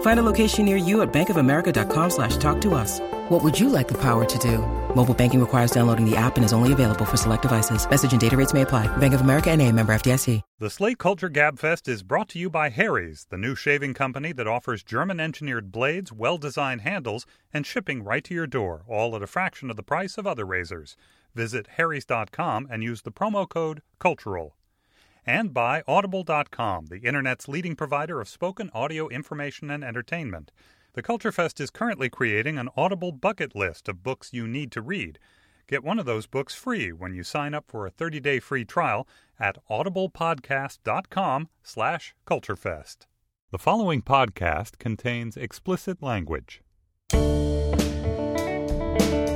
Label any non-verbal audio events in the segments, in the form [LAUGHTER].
Find a location near you at bankofamerica.com slash talk to us. What would you like the power to do? Mobile banking requires downloading the app and is only available for select devices. Message and data rates may apply. Bank of America and a member FDIC. The Slate Culture Gabfest is brought to you by Harry's, the new shaving company that offers German-engineered blades, well-designed handles, and shipping right to your door, all at a fraction of the price of other razors. Visit harrys.com and use the promo code CULTURAL and by Audible.com, the Internet's leading provider of spoken audio information and entertainment. The Culture Fest is currently creating an Audible bucket list of books you need to read. Get one of those books free when you sign up for a 30-day free trial at audiblepodcast.com slash culturefest. The following podcast contains explicit language.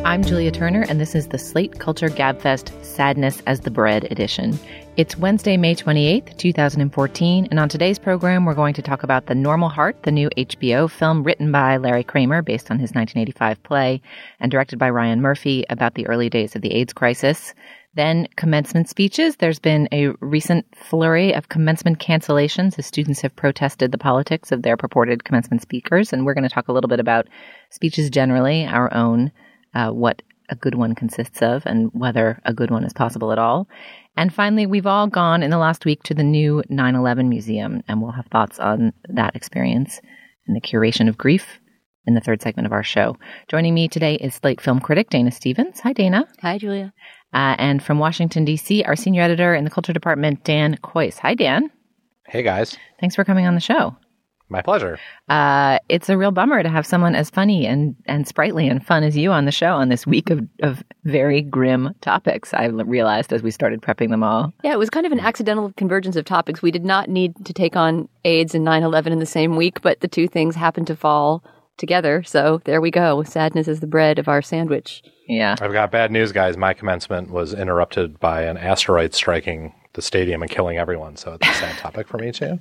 I'm Julia Turner, and this is the Slate Culture Gabfest Sadness as the Bread edition. It's Wednesday, May 28th, 2014, and on today's program, we're going to talk about The Normal Heart, the new HBO film written by Larry Kramer based on his 1985 play and directed by Ryan Murphy about the early days of the AIDS crisis. Then commencement speeches. There's been a recent flurry of commencement cancellations as students have protested the politics of their purported commencement speakers, and we're going to talk a little bit about speeches generally, our own uh, what a good one consists of and whether a good one is possible at all. And finally, we've all gone in the last week to the new 9 11 museum, and we'll have thoughts on that experience and the curation of grief in the third segment of our show. Joining me today is Slate film critic Dana Stevens. Hi, Dana. Hi, Julia. Uh, and from Washington, D.C., our senior editor in the culture department, Dan Kois. Hi, Dan. Hey, guys. Thanks for coming on the show. My pleasure. Uh, it's a real bummer to have someone as funny and, and sprightly and fun as you on the show on this week of, of very grim topics. I realized as we started prepping them all. Yeah, it was kind of an accidental convergence of topics. We did not need to take on AIDS and 9 11 in the same week, but the two things happened to fall together. So there we go. Sadness is the bread of our sandwich. Yeah. I've got bad news, guys. My commencement was interrupted by an asteroid striking the stadium and killing everyone. So it's a sad [LAUGHS] topic for me, too.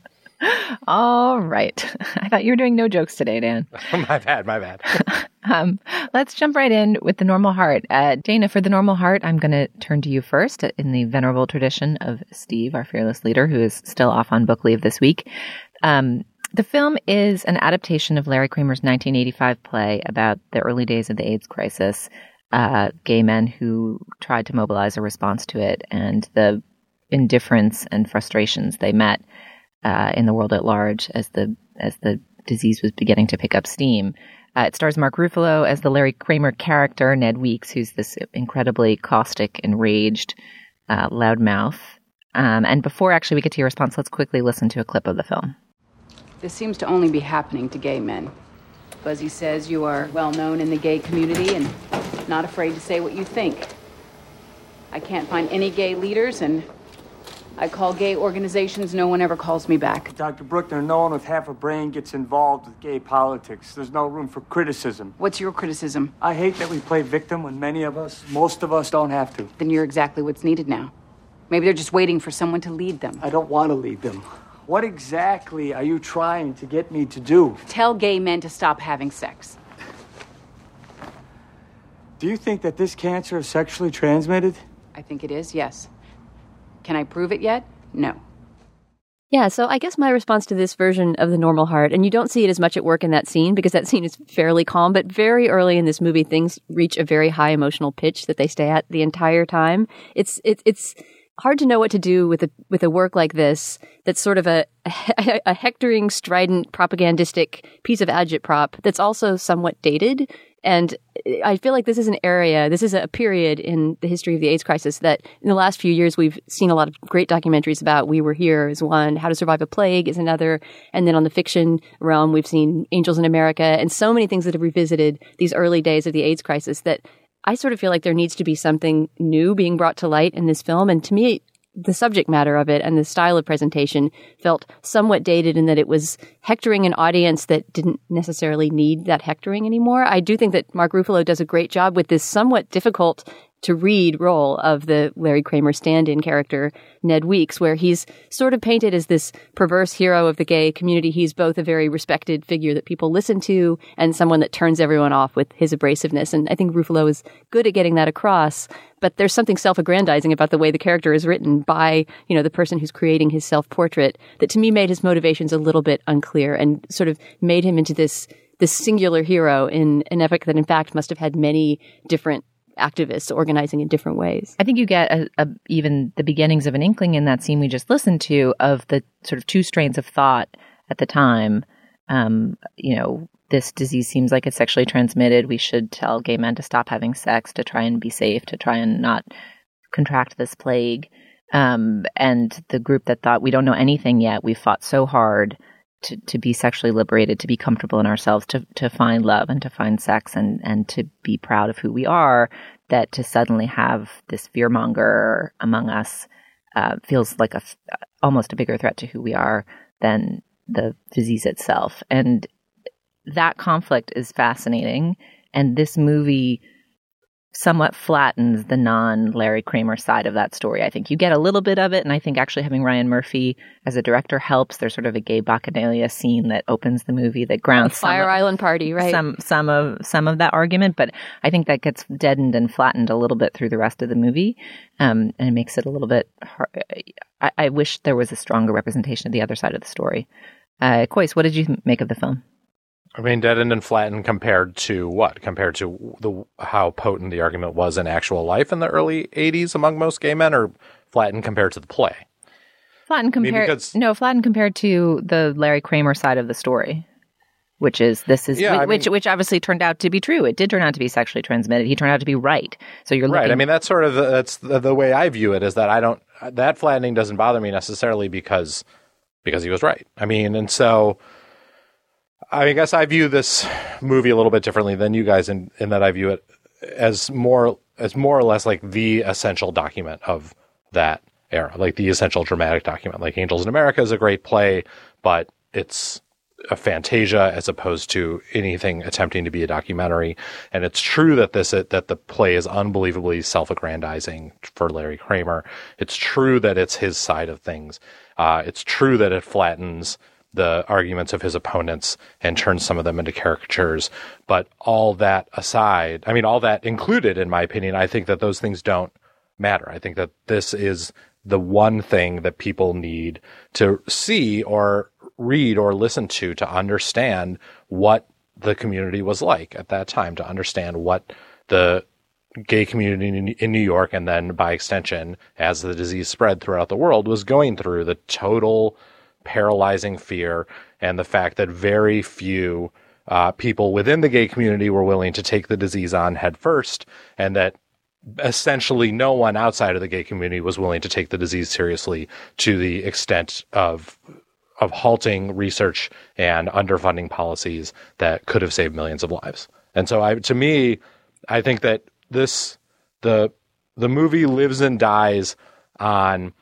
[LAUGHS] All right. [LAUGHS] I thought you were doing no jokes today, Dan. [LAUGHS] my bad, my bad. um, let's jump right in with the normal heart. Uh, Dana, for the normal heart, I'm going to turn to you first in the venerable tradition of Steve, our fearless leader, who is still off on book leave this week. Um, the film is an adaptation of Larry Kramer's 1985 play about the early days of the AIDS crisis, uh, gay men who tried to mobilize a response to it, and the indifference and frustrations they met uh, in the world at large as the as the disease was beginning to pick up steam. Uh, it stars Mark Ruffalo as the Larry Kramer character, Ned Weeks, who's this incredibly caustic, enraged, uh, loudmouth. Um, and before actually we get to your response, let's quickly listen to a clip of the film. This seems to only be happening to gay men. Buzzy says you are well known in the gay community and not afraid to say what you think. I can't find any gay leaders, and I call gay organizations, no one ever calls me back. Dr. Bruckner, no one with half a brain gets involved with gay politics. There's no room for criticism. What's your criticism? I hate that we play victim when many of us, most of us, don't have to. Then you're exactly what's needed now. Maybe they're just waiting for someone to lead them. I don't want to lead them. What exactly are you trying to get me to do? Tell gay men to stop having sex. Do you think that this cancer is sexually transmitted? I think it is, yes. Can I prove it yet? No. Yeah, so I guess my response to this version of the normal heart, and you don't see it as much at work in that scene because that [LAUGHS] scene is fairly calm, but very early in this movie, things reach a very high emotional pitch that they stay at the entire time. It's it, it's hard to know what to do with a with a work like this. That's sort of a [LAUGHS] a, a hectoring, strident, propagandistic piece of agitprop that's also somewhat dated And I feel like this is an area, this is a period in the history of the AIDS crisis that in the last few years we've seen a lot of great documentaries about. We Were Here is one, How to Survive a Plague is another. And then on the fiction realm, we've seen Angels in America and so many things that have revisited these early days of the AIDS crisis that I sort of feel like there needs to be something new being brought to light in this film. And to me, the subject matter of it and the style of presentation felt somewhat dated in that it was hectoring an audience that didn't necessarily need that hectoring anymore. I do think that Mark Ruffalo does a great job with this somewhat difficult to read role of the Larry Kramer stand-in character, Ned Weeks, where he's sort of painted as this perverse hero of the gay community. He's both a very respected figure that people listen to and someone that turns everyone off with his abrasiveness. And I think Ruffalo is good at getting that across. But there's something self-aggrandizing about the way the character is written by, you know, the person who's creating his self-portrait that to me made his motivations a little bit unclear and sort of made him into this this singular hero in an epic that in fact must have had many different activists organizing in different ways. I think you get a, a, even the beginnings of an inkling in that scene we just listened to of the sort of two strains of thought at the time. Um, you know, this disease seems like it's sexually transmitted. We should tell gay men to stop having sex, to try and be safe, to try and not contract this plague. Um, and the group that thought we don't know anything yet. We fought so hard to, to be sexually liberated, to be comfortable in ourselves, to, to find love and to find sex and, and to be proud of who we are, that to suddenly have this fearmonger among us uh, feels like a, almost a bigger threat to who we are than the disease itself. And that conflict is fascinating. And this movie somewhat flattens the non Larry Kramer side of that story. I think you get a little bit of it, and I think actually having Ryan Murphy as a director helps. There's sort of a gay bacchanalia scene that opens the movie that grounds Fire of, Island Party, right? Some some of some of that argument, but I think that gets deadened and flattened a little bit through the rest of the movie, um, and it makes it a little bit. Hard. I, I, wish there was a stronger representation of the other side of the story. Uh, Kois, what did you make of the film? I mean, deadened and flattened compared to what? Compared to the how potent the argument was in actual life in the early '80s among most gay men, or flattened compared to the play? Flattened compared. I mean, no, flattened compared to the Larry Kramer side of the story, which is this is yeah, which, mean, which obviously turned out to be true. It did turn out to be sexually transmitted. He turned out to be right. So you're right. Looking- I mean, that's sort of the, that's the, the way I view it. Is that I don't that flattening doesn't bother me necessarily because because he was right. I mean, and so I guess I view this movie a little bit differently than you guys in, in that I view it as more as more or less like the essential document of that era, like the essential dramatic document. Like Angels in America is a great play, but it's a fantasia as opposed to anything attempting to be a documentary. And it's true that this that the play is unbelievably self-aggrandizing for Larry Kramer. It's true that it's his side of things. Uh, it's true that it flattens the arguments of his opponents and turn some of them into caricatures. But all that aside, I mean, all that included, in my opinion, I think that those things don't matter. I think that this is the one thing that people need to see or read or listen to to understand what the community was like at that time, to understand what the gay community in New York and then by extension, as the disease spread throughout the world, was going through the total paralyzing fear and the fact that very few uh, people within the gay community were willing to take the disease on head first, and that essentially no one outside of the gay community was willing to take the disease seriously to the extent of of halting research and underfunding policies that could have saved millions of lives. And so I to me, I think that this the the movie lives and dies on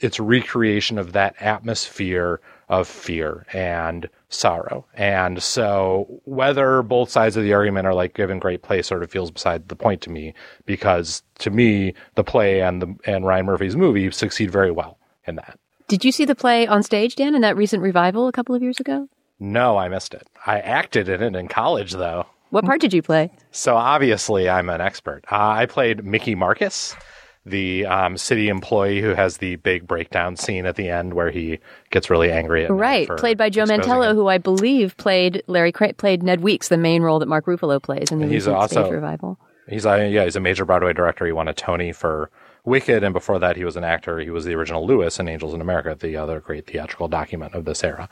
its recreation of that atmosphere of fear and sorrow. And so whether both sides of the argument are like given great play sort of feels beside the point to me because to me the play and the and Ryan Murphy's movie succeed very well in that. Did you see the play on stage, Dan, in that recent revival a couple of years ago? No, I missed it. I acted in it in college though. What part did you play? So obviously I'm an expert. Uh, I played Mickey Marcus the um, city employee who has the big breakdown scene at the end where he gets really angry at right played by joe mantello him. who i believe played larry Cra- played ned weeks the main role that mark ruffalo plays in the he's also, stage revival he's a, yeah he's a major broadway director he won a tony for Wicked, and before that, he was an actor. He was the original Louis in Angels in America, the other great theatrical document of this era.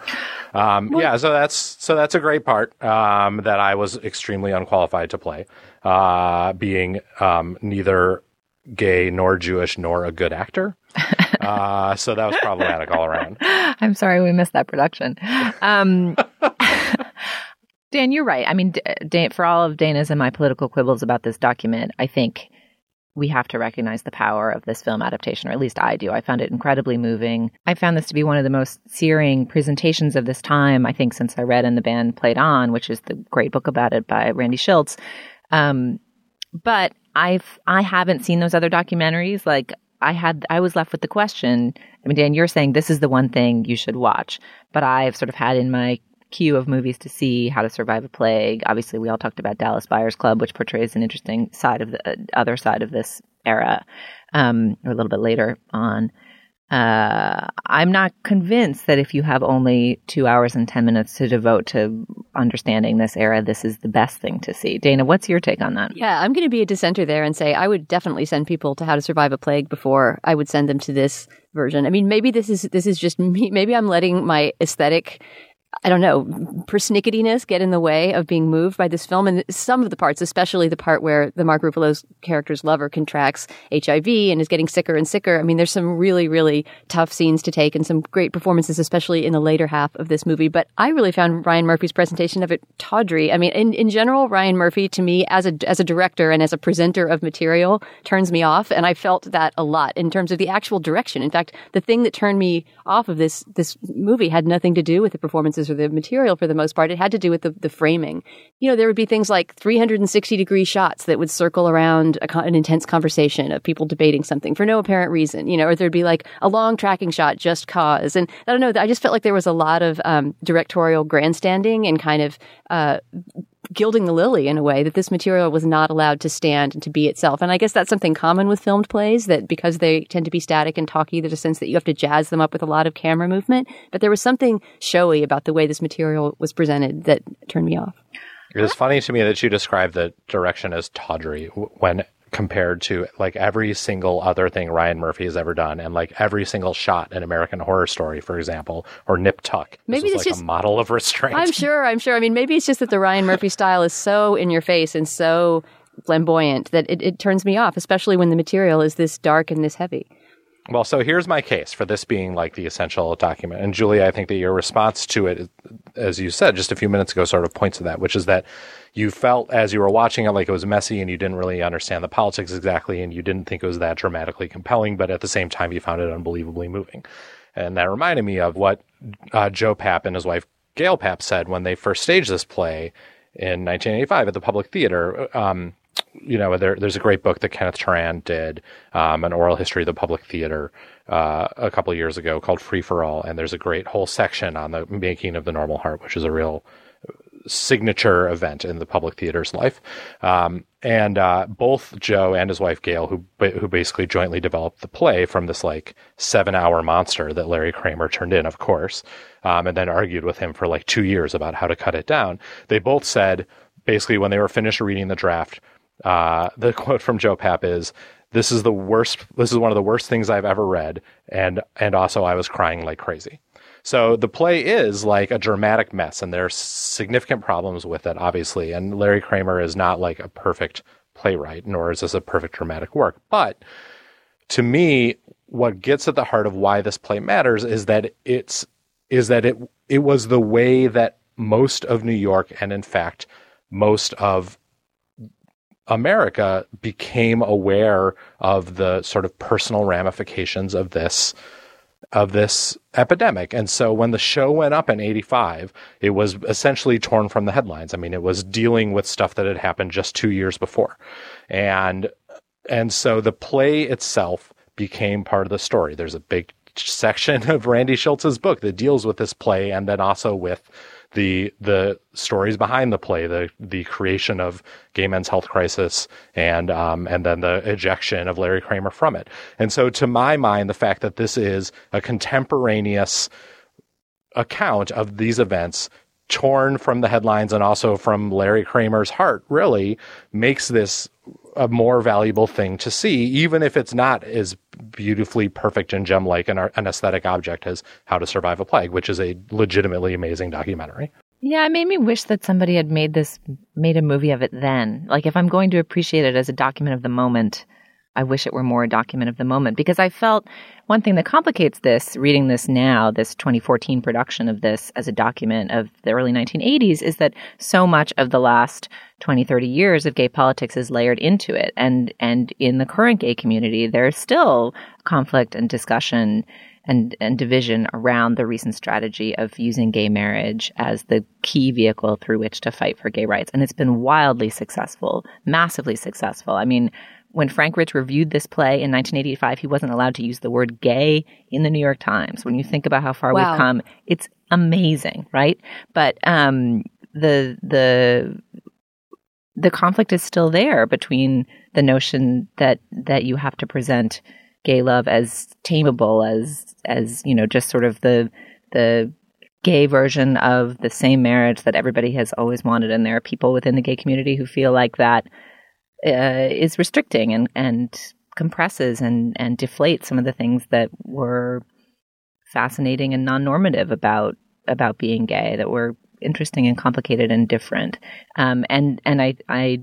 Um, yeah, so that's so that's a great part um, that I was extremely unqualified to play, uh, being um, neither gay nor Jewish nor a good actor. [LAUGHS] Uh, so that was problematic all around. I'm sorry we missed that production. Um, [LAUGHS] Dan, you're right. I mean, Dan, for all of Dana's and my political quibbles about this document, I think we have to recognize the power of this film adaptation, or at least I do. I found it incredibly moving. I found this to be one of the most searing presentations of this time, I think, since I read And the Band Played On, which is the great book about it by Randy Shilts. Um, but I've I haven't seen those other documentaries. Like I had, I was left with the question. I mean, Dan, you're saying this is the one thing you should watch, but I've sort of had in my queue of movies to see How to Survive a Plague. Obviously, we all talked about Dallas Buyers Club, which portrays an interesting side of the uh, other side of this era, um, or a little bit later on. Uh, I'm not convinced that if you have only two hours and 10 minutes to devote to understanding this era, this is the best thing to see. Dana, what's your take on that? Yeah, I'm going to be a dissenter there and say I would definitely send people to How to Survive a Plague before I would send them to this version. I mean, maybe this is this is just me. Maybe I'm letting my aesthetic I don't know, persnicketiness get in the way of being moved by this film. And some of the parts, especially the part where the Mark Ruffalo's character's lover contracts HIV and is getting sicker and sicker. I mean, there's some really, really tough scenes to take and some great performances, especially in the later half of this movie. But I really found Ryan Murphy's presentation of it tawdry. I mean, in, in general, Ryan Murphy to me as a, as a director and as a presenter of material turns me off. And I felt that a lot in terms of the actual direction. In fact, the thing that turned me off of this, this movie had nothing to do with the performances or the material for the most part. It had to do with the, the framing. You know, there would be things like 360 degree shots that would circle around a, an intense conversation of people debating something for no apparent reason, you know, or there'd be like a long tracking shot just cause. And I don't know, I just felt like there was a lot of um, directorial grandstanding and kind of uh, gilding the lily in a way that this material was not allowed to stand and to be itself. And I guess that's something common with filmed plays that because they tend to be static and talky, there's a sense that you have to jazz them up with a lot of camera movement. But there was something showy about the way this material was presented that turned me off. It is funny to me that you describe the direction as tawdry when compared to like every single other thing Ryan Murphy has ever done, and like every single shot in American Horror Story, for example, or Nip Tuck. Maybe it's like just a model of restraint. I'm sure. I'm sure. I mean, maybe it's just that the Ryan Murphy style is so in your face and so flamboyant that it, it turns me off, especially when the material is this dark and this heavy. Well, so here's my case for this being like the essential document. And Julie, I think that your response to it, as you said just a few minutes ago, sort of points to that, which is that you felt as you were watching it like it was messy and you didn't really understand the politics exactly and you didn't think it was that dramatically compelling, but at the same time, you found it unbelievably moving. And that reminded me of what uh, Joe Papp and his wife Gail Papp said when they first staged this play in 1985 at the Public Theater. Um, you know, there, there's a great book that Kenneth Turan did, um, an oral history of the public theater, uh, a couple years ago called Free for All. And there's a great whole section on the making of the normal heart, which is a real signature event in the public theater's life. Um, and, uh, both Joe and his wife Gail, who, who basically jointly developed the play from this like seven hour monster that Larry Kramer turned in, of course, um, and then argued with him for like two years about how to cut it down. They both said, basically, when they were finished reading the draft, uh, the [LAUGHS] quote from Joe Papp is, "This is the worst. This is one of the worst things I've ever read," and and also I was crying like crazy. So the play is like a dramatic mess, and there are significant problems with it, obviously. And Larry Kramer is not like a perfect playwright, nor is this a perfect dramatic work. But to me, what gets at the heart of why this play matters is that it's is that it it was the way that most of New York, and in fact, most of America became aware of the sort of personal ramifications of this of this epidemic. And so when the show went up in 85, it was essentially torn from the headlines. I mean, it was dealing with stuff that had happened just 2 years before. And and so the play itself became part of the story. There's a big section [LAUGHS] of Randy Shilts's book that deals with this play and then also with the the stories behind the play, the the creation of Gay Men's Health Crisis, and um, and then the ejection of Larry Kramer from it. And so, to my mind, the fact that this is a contemporaneous account of these events torn from the headlines and also from Larry Kramer's heart really makes this a more valuable thing to see, even if it's not as beautifully perfect and gem like an, an aesthetic object as How to Survive a Plague, which is a legitimately amazing documentary. Yeah, it made me wish that somebody had made this, made a movie of it then. Like, if I'm going to appreciate it as a document of the moment, I wish it were more a document of the moment because I felt one thing that complicates this, reading this now, this 2014 production of this as a document of the early 1980s, is that so much of the last 20, 30 years of gay politics is layered into it. And, and in the current gay community, there's still conflict and discussion and, and division around the recent strategy of using gay marriage as the key vehicle through which to fight for gay rights. And it's been wildly successful, massively successful. I mean, when Frank Rich reviewed this play in 1985, he wasn't allowed to use the word gay in the New York Times. When you think about how far wow. we've come, it's amazing, right? But um, the the the conflict is still there between the notion that that you have to present gay love as tameable, as as you know, just sort of the the gay version of the same marriage that everybody has always wanted, and there are people within the gay community who feel like that uh, is restricting and, and compresses and, and deflates some of the things that were fascinating and non-normative about about being gay that were interesting and complicated and different. Um, and and I I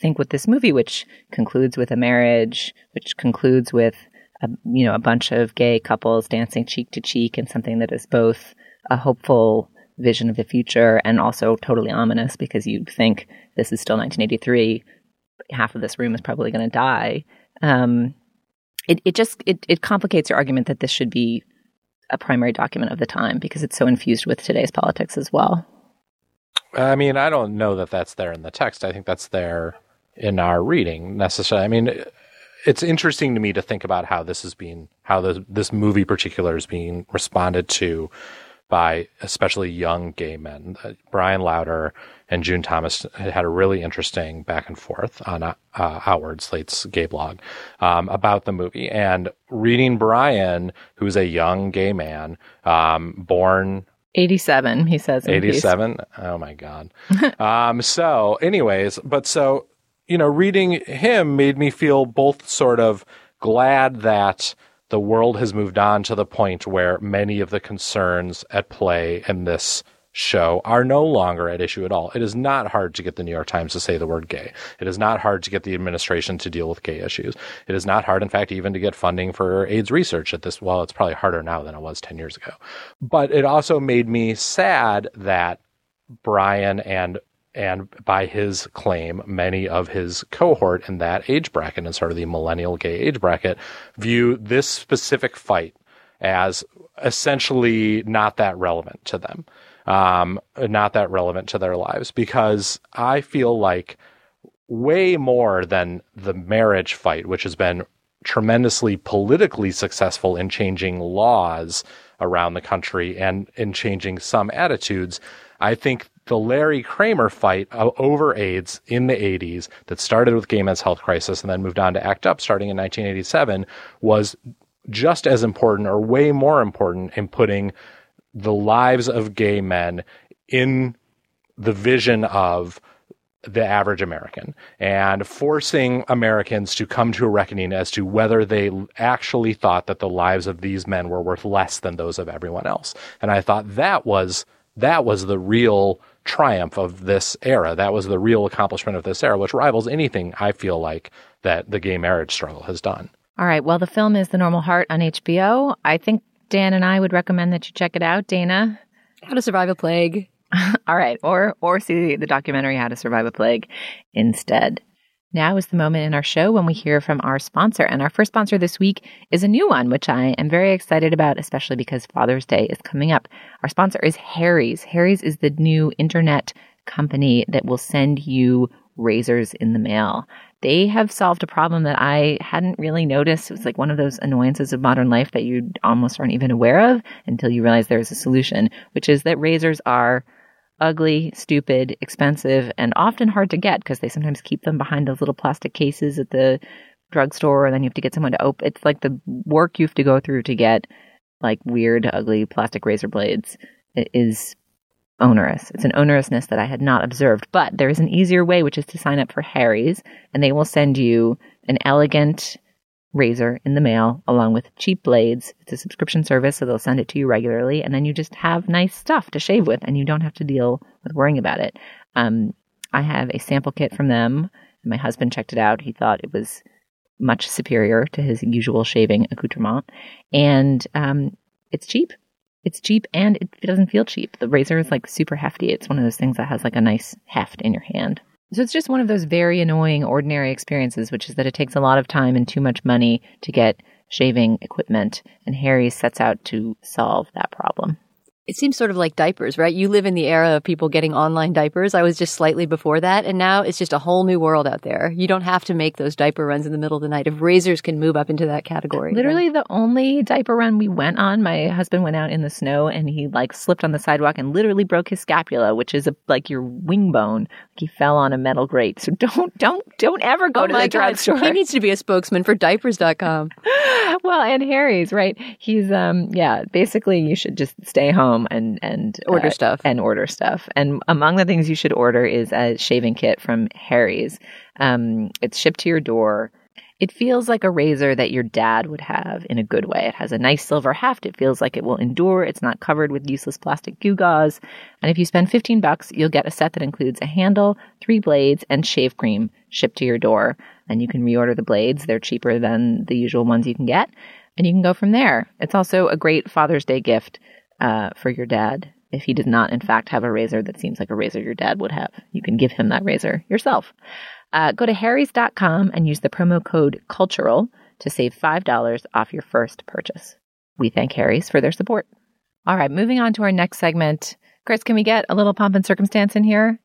think with this movie, which concludes with a marriage, which concludes with a, you know a bunch of gay couples dancing cheek to cheek, and something that is both a hopeful vision of the future and also totally ominous because you think this is still 1983 half of this room is probably going to die. Um, it, it just it, it complicates your argument that this should be a primary document of the time because it's so infused with today's politics as well. I mean, I don't know that that's there in the text. I think that's there in our reading necessarily. I mean, it's interesting to me to think about how this is being, how the, this movie particular is being responded to by especially young gay men. Uh, Bryan Lowder and June Thomas had a really interesting back and forth on uh, Outward Slate's gay blog um, about the movie. And reading Bryan, who's a young gay man, um, born 87, he says. 87. Oh my God. [LAUGHS] um, so, anyways, but so, you know, reading him made me feel both sort of glad that the world has moved on to the point where many of the concerns at play in this show are no longer at issue at all. It is not hard to get the New York Times to say the word gay. It is not hard to get the administration to deal with gay issues. It is not hard, in fact, even to get funding for AIDS research at this. Well, it's probably harder now than it was 10 years ago. But it also made me sad that Bryan and and by his claim, many of his cohort in that age bracket and sort of the millennial gay age bracket view this specific fight as essentially not that relevant to them um, not that relevant to their lives because I feel like way more than the marriage fight, which has been tremendously politically successful in changing laws around the country and in changing some attitudes. I think the Larry Kramer fight over AIDS in the 80s that started with Gay Men's Health Crisis and then moved on to ACT UP starting in 1987 was just as important or way more important in putting the lives of gay men in the vision of the average American and forcing Americans to come to a reckoning as to whether they actually thought that the lives of these men were worth less than those of everyone else. And I thought that was that was the real triumph of this era. That was the real accomplishment of this era, which rivals anything I feel like that the gay marriage struggle has done. All right. Well, the film is The Normal Heart on HBO. I think Dan and I would recommend that you check it out. Dana, How to Survive a Plague. [LAUGHS] All right, or or see the documentary How to Survive a Plague instead. Now is the moment in our show when we hear from our sponsor. And our first sponsor this week is a new one, which I am very excited about, especially because Father's Day is coming up. Our sponsor is Harry's. Harry's is the new internet company that will send you razors in the mail they have solved a problem that I hadn't really noticed. It was like one of those annoyances of modern life that you almost aren't even aware of until you realize there's a solution, which is that razors are ugly, stupid, expensive, and often hard to get because they sometimes keep them behind those little plastic cases at the drugstore, and then you have to get someone to open. It's like the work you have to go through to get like weird, ugly plastic razor blades is onerous. It's an onerousness that I had not observed, but there is an easier way, which is to sign up for Harry's, and they will send you an elegant razor in the mail along with cheap blades. It's a subscription service, so they'll send it to you regularly, and then you just have nice stuff to shave with, and you don't have to deal with worrying about it. Um, I have a sample kit from them. My husband checked it out. He thought it was much superior to his usual shaving accoutrement, and um, it's cheap. It's cheap and it doesn't feel cheap. The razor is like super hefty. It's one of those things that has like a nice heft in your hand. So it's just one of those very annoying ordinary experiences, which is that it takes a lot of time and too much money to get shaving equipment. And Harry sets out to solve that problem. It seems sort of like diapers, right? You live in the era of people getting online diapers. I was just slightly before that. And now it's just a whole new world out there. You don't have to make those diaper runs in the middle of the night. If razors can move up into that category. Literally the only diaper run we went on, my husband went out in the snow and he like slipped on the sidewalk and literally broke his scapula, which is a, like your wing bone. Like he fell on a metal grate. So don't, don't, don't ever go oh to my the drugstore. He needs to be a spokesman for diapers.com. [LAUGHS] well, and Harry's, right? He's um yeah, basically you should just stay home and and Order uh, stuff. and order stuff. And among the things you should order is a shaving kit from Harry's. Um it's shipped to your door. It feels like a razor that your dad would have in a good way. It has a nice silver haft. It feels like it will endure. It's not covered with useless plastic gewgaws. And if you spend 15 bucks, you'll get a set that includes a handle, three blades, and shave cream shipped to your door. And you can reorder the blades. They're cheaper than the usual ones you can get. And you can go from there. It's also a great Father's Day gift uh, for your dad. If he does not, in fact, have a razor that seems like a razor your dad would have, you can give him that razor yourself. Uh, go to harrys.com and use the promo code CULTURAL to save $5 off your first purchase. We thank Harry's for their support. All right, moving on to our next segment. Chris, can we get a little pomp and circumstance in here?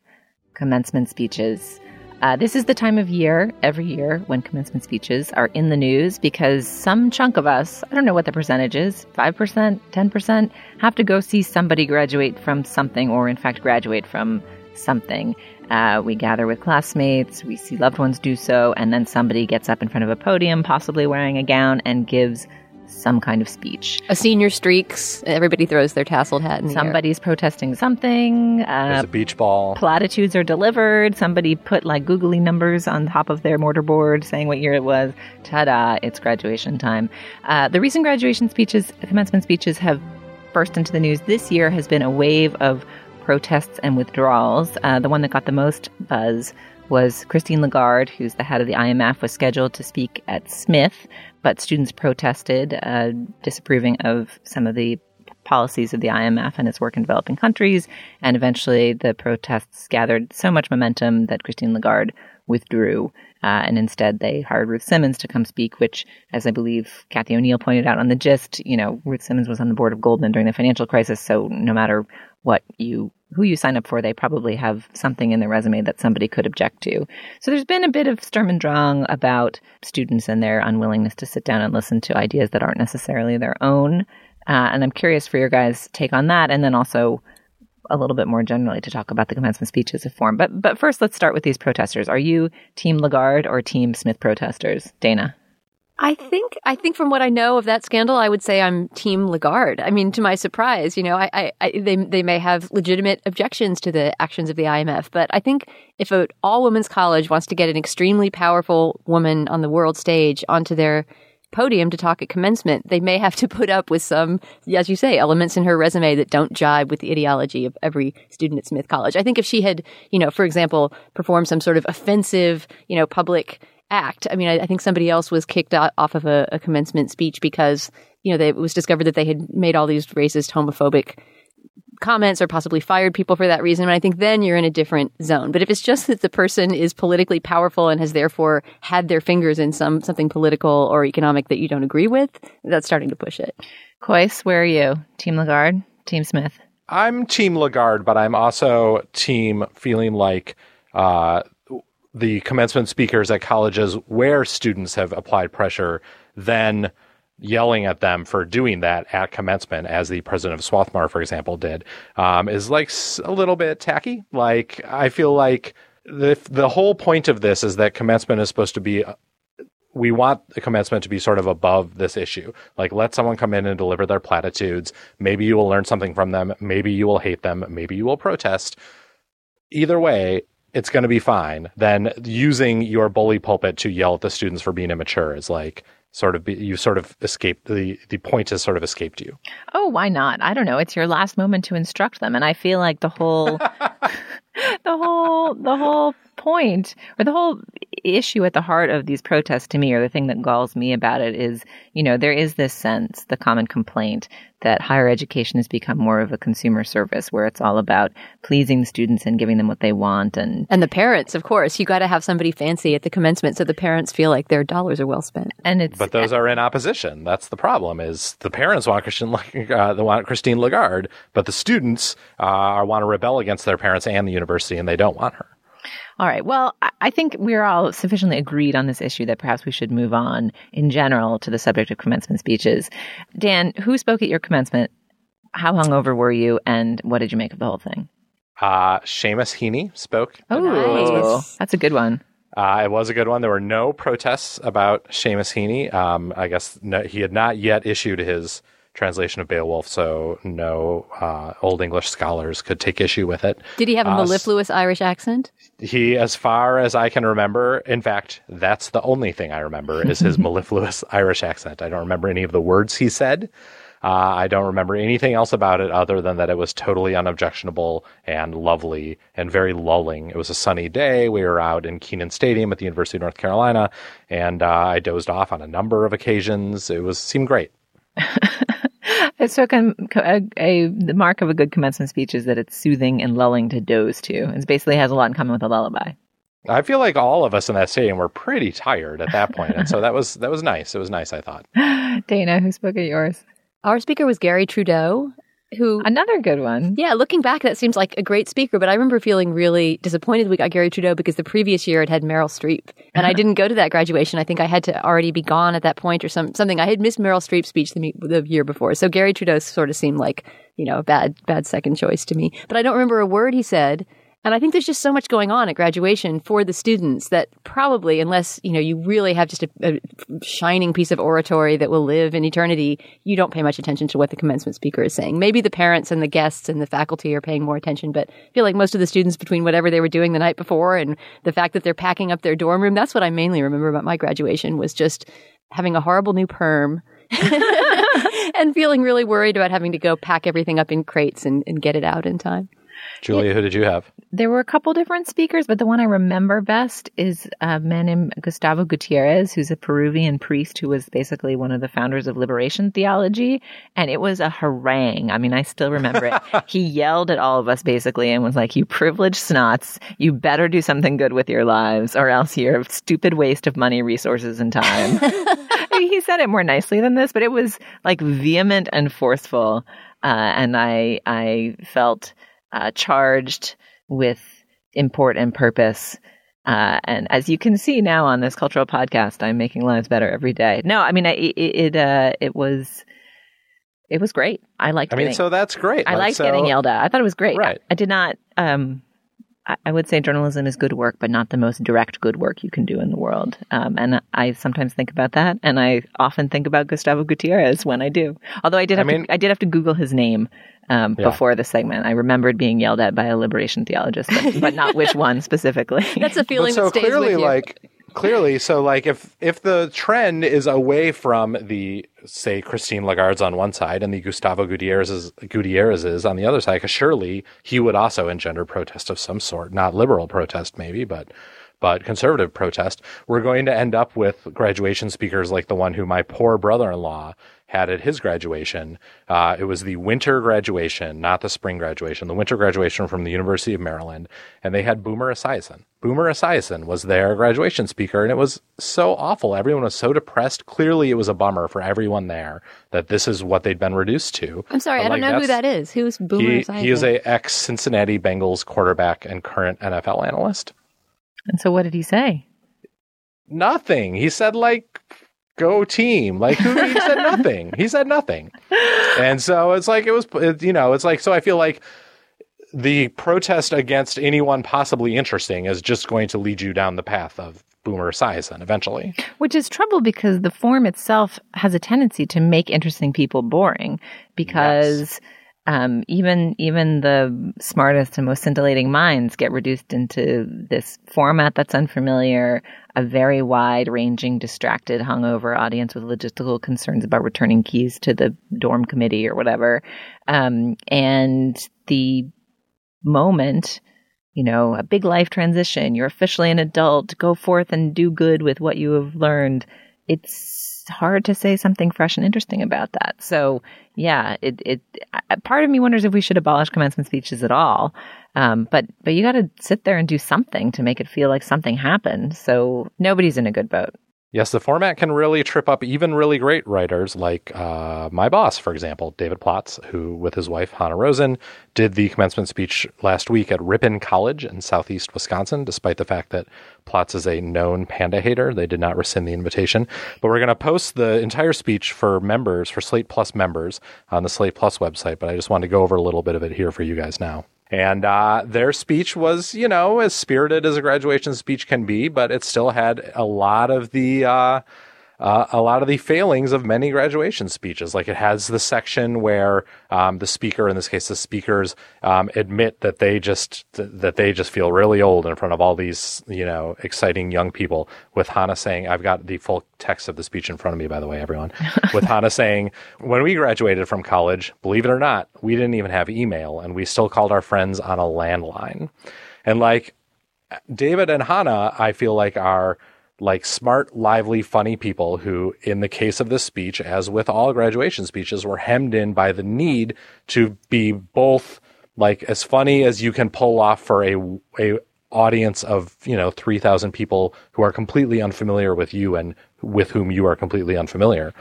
Commencement speeches. Uh, this is the time of year, every year, when commencement speeches are in the news because some chunk of us, I don't know what the percentage is, 5%, 10%, have to go see somebody graduate from something or, in fact, graduate from something. Uh, we gather with classmates, we see loved ones do so, and then somebody gets up in front of a podium, possibly wearing a gown, and gives some kind of speech. A senior streaks. Everybody throws their tasseled hat in the air. Somebody's protesting something. There's Uh, a beach ball. platitudes are delivered. Somebody put like googly numbers on top of their mortarboard saying what year it was. Ta-da! It's graduation time. Uh, the recent graduation speeches, commencement speeches, have burst into the news. This year has been a wave of protests and withdrawals. Uh, the one that got the most buzz was Christine Lagarde, who's the head of the IMF, was scheduled to speak at Smith, but students protested, uh, disapproving of some of the policies of the IMF and its work in developing countries. And eventually, the protests gathered so much momentum that Christine Lagarde withdrew. Uh, and instead, they hired Ruth Simmons to come speak, which, as I believe Cathy O'Neil pointed out on the gist, you know, Ruth Simmons was on the board of Goldman during the financial crisis. So no matter what you who you sign up for, they probably have something in their resume that somebody could object to. So there's been a bit of Sturm und Drang about students and their unwillingness to sit down and listen to ideas that aren't necessarily their own. Uh, and I'm curious for your guys' take on that, and then also a little bit more generally to talk about the commencement speech as a form. But but first, let's start with these protesters. Are you Team Lagarde or Team Smith protesters, Dana? I think I think from what I know of that scandal, I would say I'm Team Lagarde. I mean, to my surprise, you know, I, I, I they they may have legitimate objections to the actions of the IMF, but I think if an all women's college wants to get an extremely powerful woman on the world stage onto their podium to talk at commencement, they may have to put up with some, as you say, elements in her resume that don't jibe with the ideology of every student at Smith College. I think if she had, you know, for example, performed some sort of offensive, you know, public act. I mean, I, I think somebody else was kicked out, off of a, a commencement speech because, you know, they, it was discovered that they had made all these racist, homophobic comments or possibly fired people for that reason. And I think then you're in a different zone. But if it's just that the person is politically powerful and has therefore had their fingers in some something political or economic that you don't agree with, that's starting to push it. Kois, where are you? Team Lagarde, Team Smith? I'm Team Lagarde, but I'm also Team feeling like uh, the commencement speakers at colleges where students have applied pressure, then yelling at them for doing that at commencement, as the president of Swarthmore, for example, did, um, is like a little bit tacky. Like I feel like the the whole point of this is that commencement is supposed to be uh, we want the commencement to be sort of above this issue. Like, let someone come in and deliver their platitudes. Maybe you will learn something from them. Maybe you will hate them. Maybe you will protest. Either way, it's going to be fine. Then using your bully pulpit to yell at the students for being immature is like sort of be, you sort of escaped the the point has sort of escaped you. Oh, why not? I don't know. It's your last moment to instruct them, and I feel like the whole, [LAUGHS] the whole, the whole point or the whole issue at the heart of these protests to me or the thing that galls me about it is you know there is this sense the common complaint that higher education has become more of a consumer service where it's all about pleasing the students and giving them what they want and and the parents of course. You got to have somebody fancy at the commencement so the parents feel like their dollars are well spent. And it's but those are in opposition. That's the problem is the parents want Christian uh, they want Christine Lagarde but the students uh, want to rebel against their parents and the university and they don't want her all right. Well, I think we're all sufficiently agreed on this issue that perhaps we should move on in general to the subject of commencement speeches. Dan, who spoke at your commencement? How hungover were you, and what did you make of the whole thing? Uh, Seamus Heaney spoke. Oh, nice. that's a good one. Uh, it was a good one. There were no protests about Seamus Heaney. Um, I guess no, he had not yet issued his translation of Beowulf, so no uh, Old English scholars could take issue with it. Did he have a uh, mellifluous Irish accent? He, as far as I can remember, in fact, that's the only thing I remember is his [LAUGHS] mellifluous Irish accent. I don't remember any of the words he said. Uh, I don't remember anything else about it other than that it was totally unobjectionable and lovely and very lulling. It was a sunny day. We were out in Kenan Stadium at the University of North Carolina, and uh, I dozed off on a number of occasions. It was seemed great. [LAUGHS] so a, a, the mark of a good commencement speech is that it's soothing and lulling to doze to. It basically has a lot in common with a lullaby. I feel like all of us in that stadium were pretty tired at that point, and so that was that was nice. It was nice. I thought. [LAUGHS] Dana, who spoke at yours? Our speaker was Garry Trudeau, who another good one. Yeah, looking back, that seems like a great speaker. But I remember feeling really disappointed we got Garry Trudeau because the previous year it had Meryl Streep, and I [LAUGHS] didn't go to that graduation. I think I had to already be gone at that point or some something. I had missed Meryl Streep's speech the, the year before, so Garry Trudeau sort of seemed like you know a bad bad second choice to me. But I don't remember a word he said. And I think there's just so much going on at graduation for the students that probably, unless, you know, you really have just a, a, shining piece of oratory that will live in eternity, you don't pay much attention to what the commencement speaker is saying. Maybe the parents and the guests and the faculty are paying more attention, but I feel like most of the students between whatever they were doing the night before and the fact that they're packing up their dorm room, that's what I mainly remember about my graduation was just having a horrible new perm. [LAUGHS] and feeling really worried about having to go pack everything up in crates and, and get it out in time. Julia, who did you have? There were a couple different speakers, but the one I remember best is a man named Gustavo Gutierrez, who's a Peruvian priest who was basically one of the founders of liberation theology. And it was a harangue. I mean, I still remember it. [LAUGHS] he yelled at all of us basically and was like, You privileged snots, you better do something good with your lives, or else you're a stupid waste of money, resources, and time. [LAUGHS] he said it more nicely than this, but it was like vehement and forceful. Uh, and I, I felt uh, charged with import and purpose. Uh, and as you can see now on this cultural podcast, I'm making lives better every day. No, I mean, I, it, it, uh, it was, it was great. I liked. I mean, getting, so that's great. I like, liked so, getting yelled at. I thought it was great. Right. I, I did not. Um, I would say journalism is good work, but not the most direct good work you can do in the world. Um, and I sometimes think about that, and I often think about Gustavo Gutierrez when I do. Although I did have I mean, to, I did have to Google his name um, yeah. before the segment. I remembered being yelled at by a liberation theologist, but, but not which [LAUGHS] one specifically. That's a feeling so that stays clearly, with you. like clearly, so like if if the trend is away from the say Christine Lagarde's on one side and the Gustavo Gutierrez's Gutierrez's on the other side, because surely he would also engender protest of some sort, not liberal protest maybe, but but conservative protest, we're going to end up with graduation speakers like the one who my poor brother-in-law had at his graduation. Uh, it was the winter graduation, not the spring graduation, the winter graduation from the University of Maryland. And they had Boomer Esiason. Boomer Esiason was their graduation speaker, and it was so awful. Everyone was so depressed. Clearly, it was a bummer for everyone there that this is what they'd been reduced to. I'm sorry, but I like, don't know who that is. Who's Boomer he, Esiason? He is a ex Cincinnati Bengals quarterback and current NFL analyst. And so, what did he say? Nothing. He said like go team. Like who, he said [LAUGHS] nothing. He said nothing. And so it's like it was it, you know, it's like so I feel like the protest against anyone possibly interesting is just going to lead you down the path of Boomer Esiason eventually. Which is trouble because the form itself has a tendency to make interesting people boring because yes. Um, even even the smartest and most scintillating minds get reduced into this format that's unfamiliar, a very wide ranging, distracted, hungover audience with logistical concerns about returning keys to the dorm committee or whatever. Um, and the moment you know, a big life transition, you're officially an adult, go forth and do good with what you have learned. It's hard to say something fresh and interesting about that. So, yeah, it, it, part of me wonders if we should abolish commencement speeches at all. Um, but, but you got to sit there and do something to make it feel like something happened. So nobody's in a good boat. Yes, the format can really trip up even really great writers like uh, my boss, for example, David Plotz, who, with his wife Hanna Rosin, did the commencement speech last week at Ripon College in southeast Wisconsin, despite the fact that Plotz is a known panda hater. They did not rescind the invitation. But we're going to post the entire speech for members, for Slate Plus members, on the Slate Plus website. But I just wanted to go over a little bit of it here for you guys now. And uh, their speech was, you know, as spirited as a graduation speech can be, but it still had a lot of the uh, a lot of the failings of many graduation speeches. Like it has the section where um, the speaker, in this case, the speakers um, admit that they just that they just feel really old in front of all these you know exciting young people. With Hanna saying, "I've got the full text of the speech in front of me." By the way, everyone, [LAUGHS] with Hanna saying, "When we graduated from college, believe it or not, we didn't even have email, and we still called our friends on a landline." And like David and Hanna, I feel like are like smart, lively, funny people who, in the case of this speech, as with all graduation speeches, were hemmed in by the need to be both like as funny as you can pull off for a, a audience of, you know, 3,000 people who are completely unfamiliar with you and with whom you are completely unfamiliar.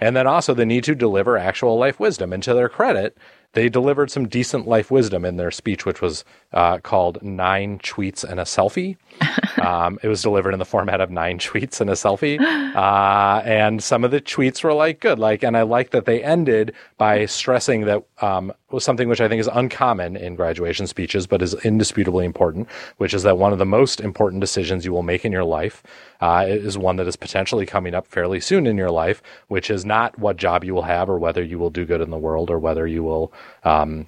And then also the need to deliver actual life wisdom. And to their credit, they delivered some decent life wisdom in their speech, which was uh, called Nine Tweets and a Selfie. [LAUGHS] um, it was delivered in the format of nine tweets and a selfie. Uh, and some of the tweets were like good. Like, and I like that they ended by stressing that um, something which I think is uncommon in graduation speeches, but is indisputably important, which is that one of the most important decisions you will make in your life uh, is one that is potentially coming up fairly soon in your life, which is not what job you will have or whether you will do good in the world or whether you will um,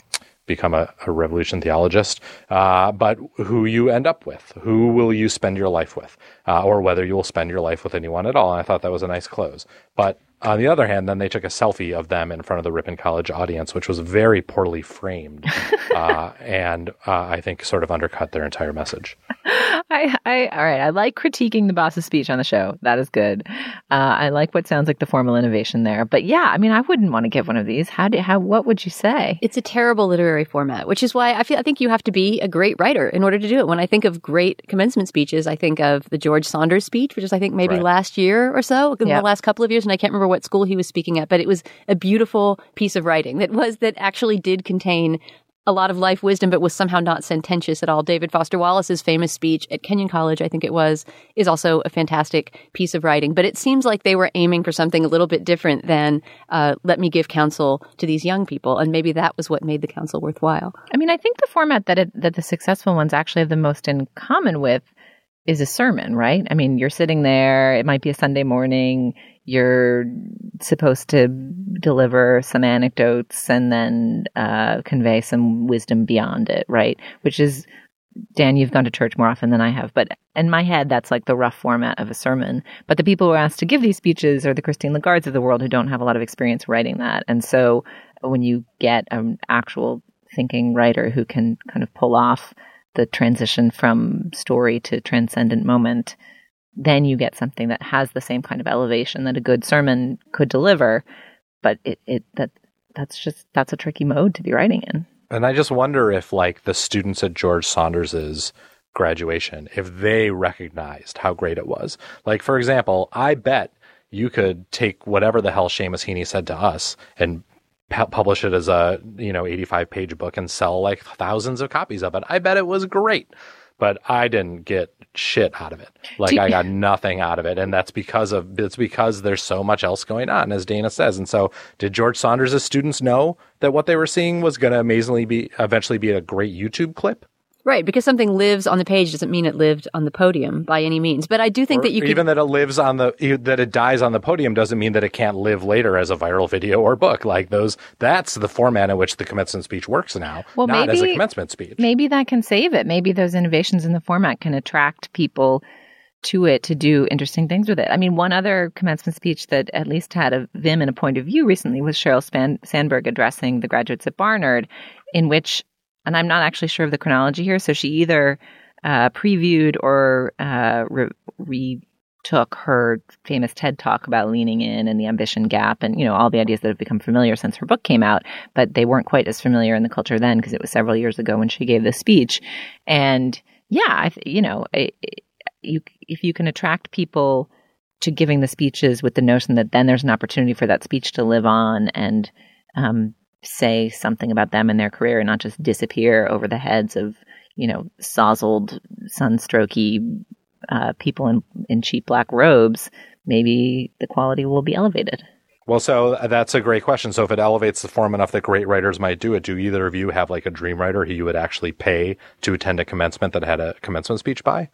become a, a revolution theologist, uh, but who you end up with, who will you spend your life with, uh, or whether you will spend your life with anyone at all. And I thought that was a nice close. But on the other hand, then they took a selfie of them in front of the Ripon College audience, which was very poorly framed, [LAUGHS] uh, and uh, I think sort of undercut their entire message. [LAUGHS] I, I, all right. I like critiquing the boss's speech on the show. That is good. Uh, I like what sounds like the formal innovation there. But yeah, I mean, I wouldn't want to give one of these. How do, how, what would you say? It's a terrible literary format, which is why I feel, I think you have to be a great writer in order to do it. When I think of great commencement speeches, I think of the George Saunders speech, which is, I think, maybe right. last year or so, in yep. the last couple of years. And I can't remember what school he was speaking at, but it was a beautiful piece of writing that was, that actually did contain a lot of life wisdom, but was somehow not sententious at all. David Foster Wallace's famous speech at Kenyon College, I think it was, is also a fantastic piece of writing. But it seems like they were aiming for something a little bit different than uh, let me give counsel to these young people, and maybe that was what made the counsel worthwhile. I mean, I think the format that it, that the successful ones actually have the most in common with is a sermon, right? I mean, you're sitting there. It might be a Sunday morning you're supposed to deliver some anecdotes and then uh, convey some wisdom beyond it, right? Which is, Dan, you've gone to church more often than I have, but in my head, that's like the rough format of a sermon. But the people who are asked to give these speeches are the Christine Lagardes of the world who don't have a lot of experience writing that. And so when you get an actual thinking writer who can kind of pull off the transition from story to transcendent moment, then you get something that has the same kind of elevation that a good sermon could deliver. But it, it that that's just that's a tricky mode to be writing in. And I just wonder if like the students at George Saunders's graduation, if they recognized how great it was. Like for example, I bet you could take whatever the hell Seamus Heaney said to us and publish it as a you know 85 page book and sell like thousands of copies of it. I bet it was great but I didn't get shit out of it. Like I got nothing out of it, and that's because of it's because there's so much else going on, as Dana says. And so, did George Saunders' students know that what they were seeing was going to amazingly be eventually be a great YouTube clip? Right, because something lives on the page doesn't mean it lived on the podium by any means. But I do think Or that you could even that it lives on the e- that it dies on the podium doesn't mean that it can't live later as a viral video or book. Like those, that's the format in which the commencement speech works now, Well, not as a commencement speech. Maybe that can save it. Maybe those innovations in the format can attract people to it to do interesting things with it. I mean, one other commencement speech that at least had a vim and a point of view recently was Sheryl Span- Sandberg addressing the graduates at Barnard, in which, and I'm not actually sure of the chronology here, so she either uh, previewed or uh, re- retook her famous TED talk about leaning in and the ambition gap and, you know, all the ideas that have become familiar since her book came out, but they weren't quite as familiar in the culture then because it was several years ago when she gave this speech. And yeah, th- you know, you, if you can attract people to giving the speeches with the notion that then there's an opportunity for that speech to live on and um, say something about them and their career and not just disappear over the heads of, you know, sozzled, sunstrokey uh, people in, in cheap black robes, maybe the quality will be elevated. Well, so that's a great question. So if it elevates the form enough that great writers might do it, do either of you have like a dream writer who you would actually pay to attend a commencement that had a commencement speech by?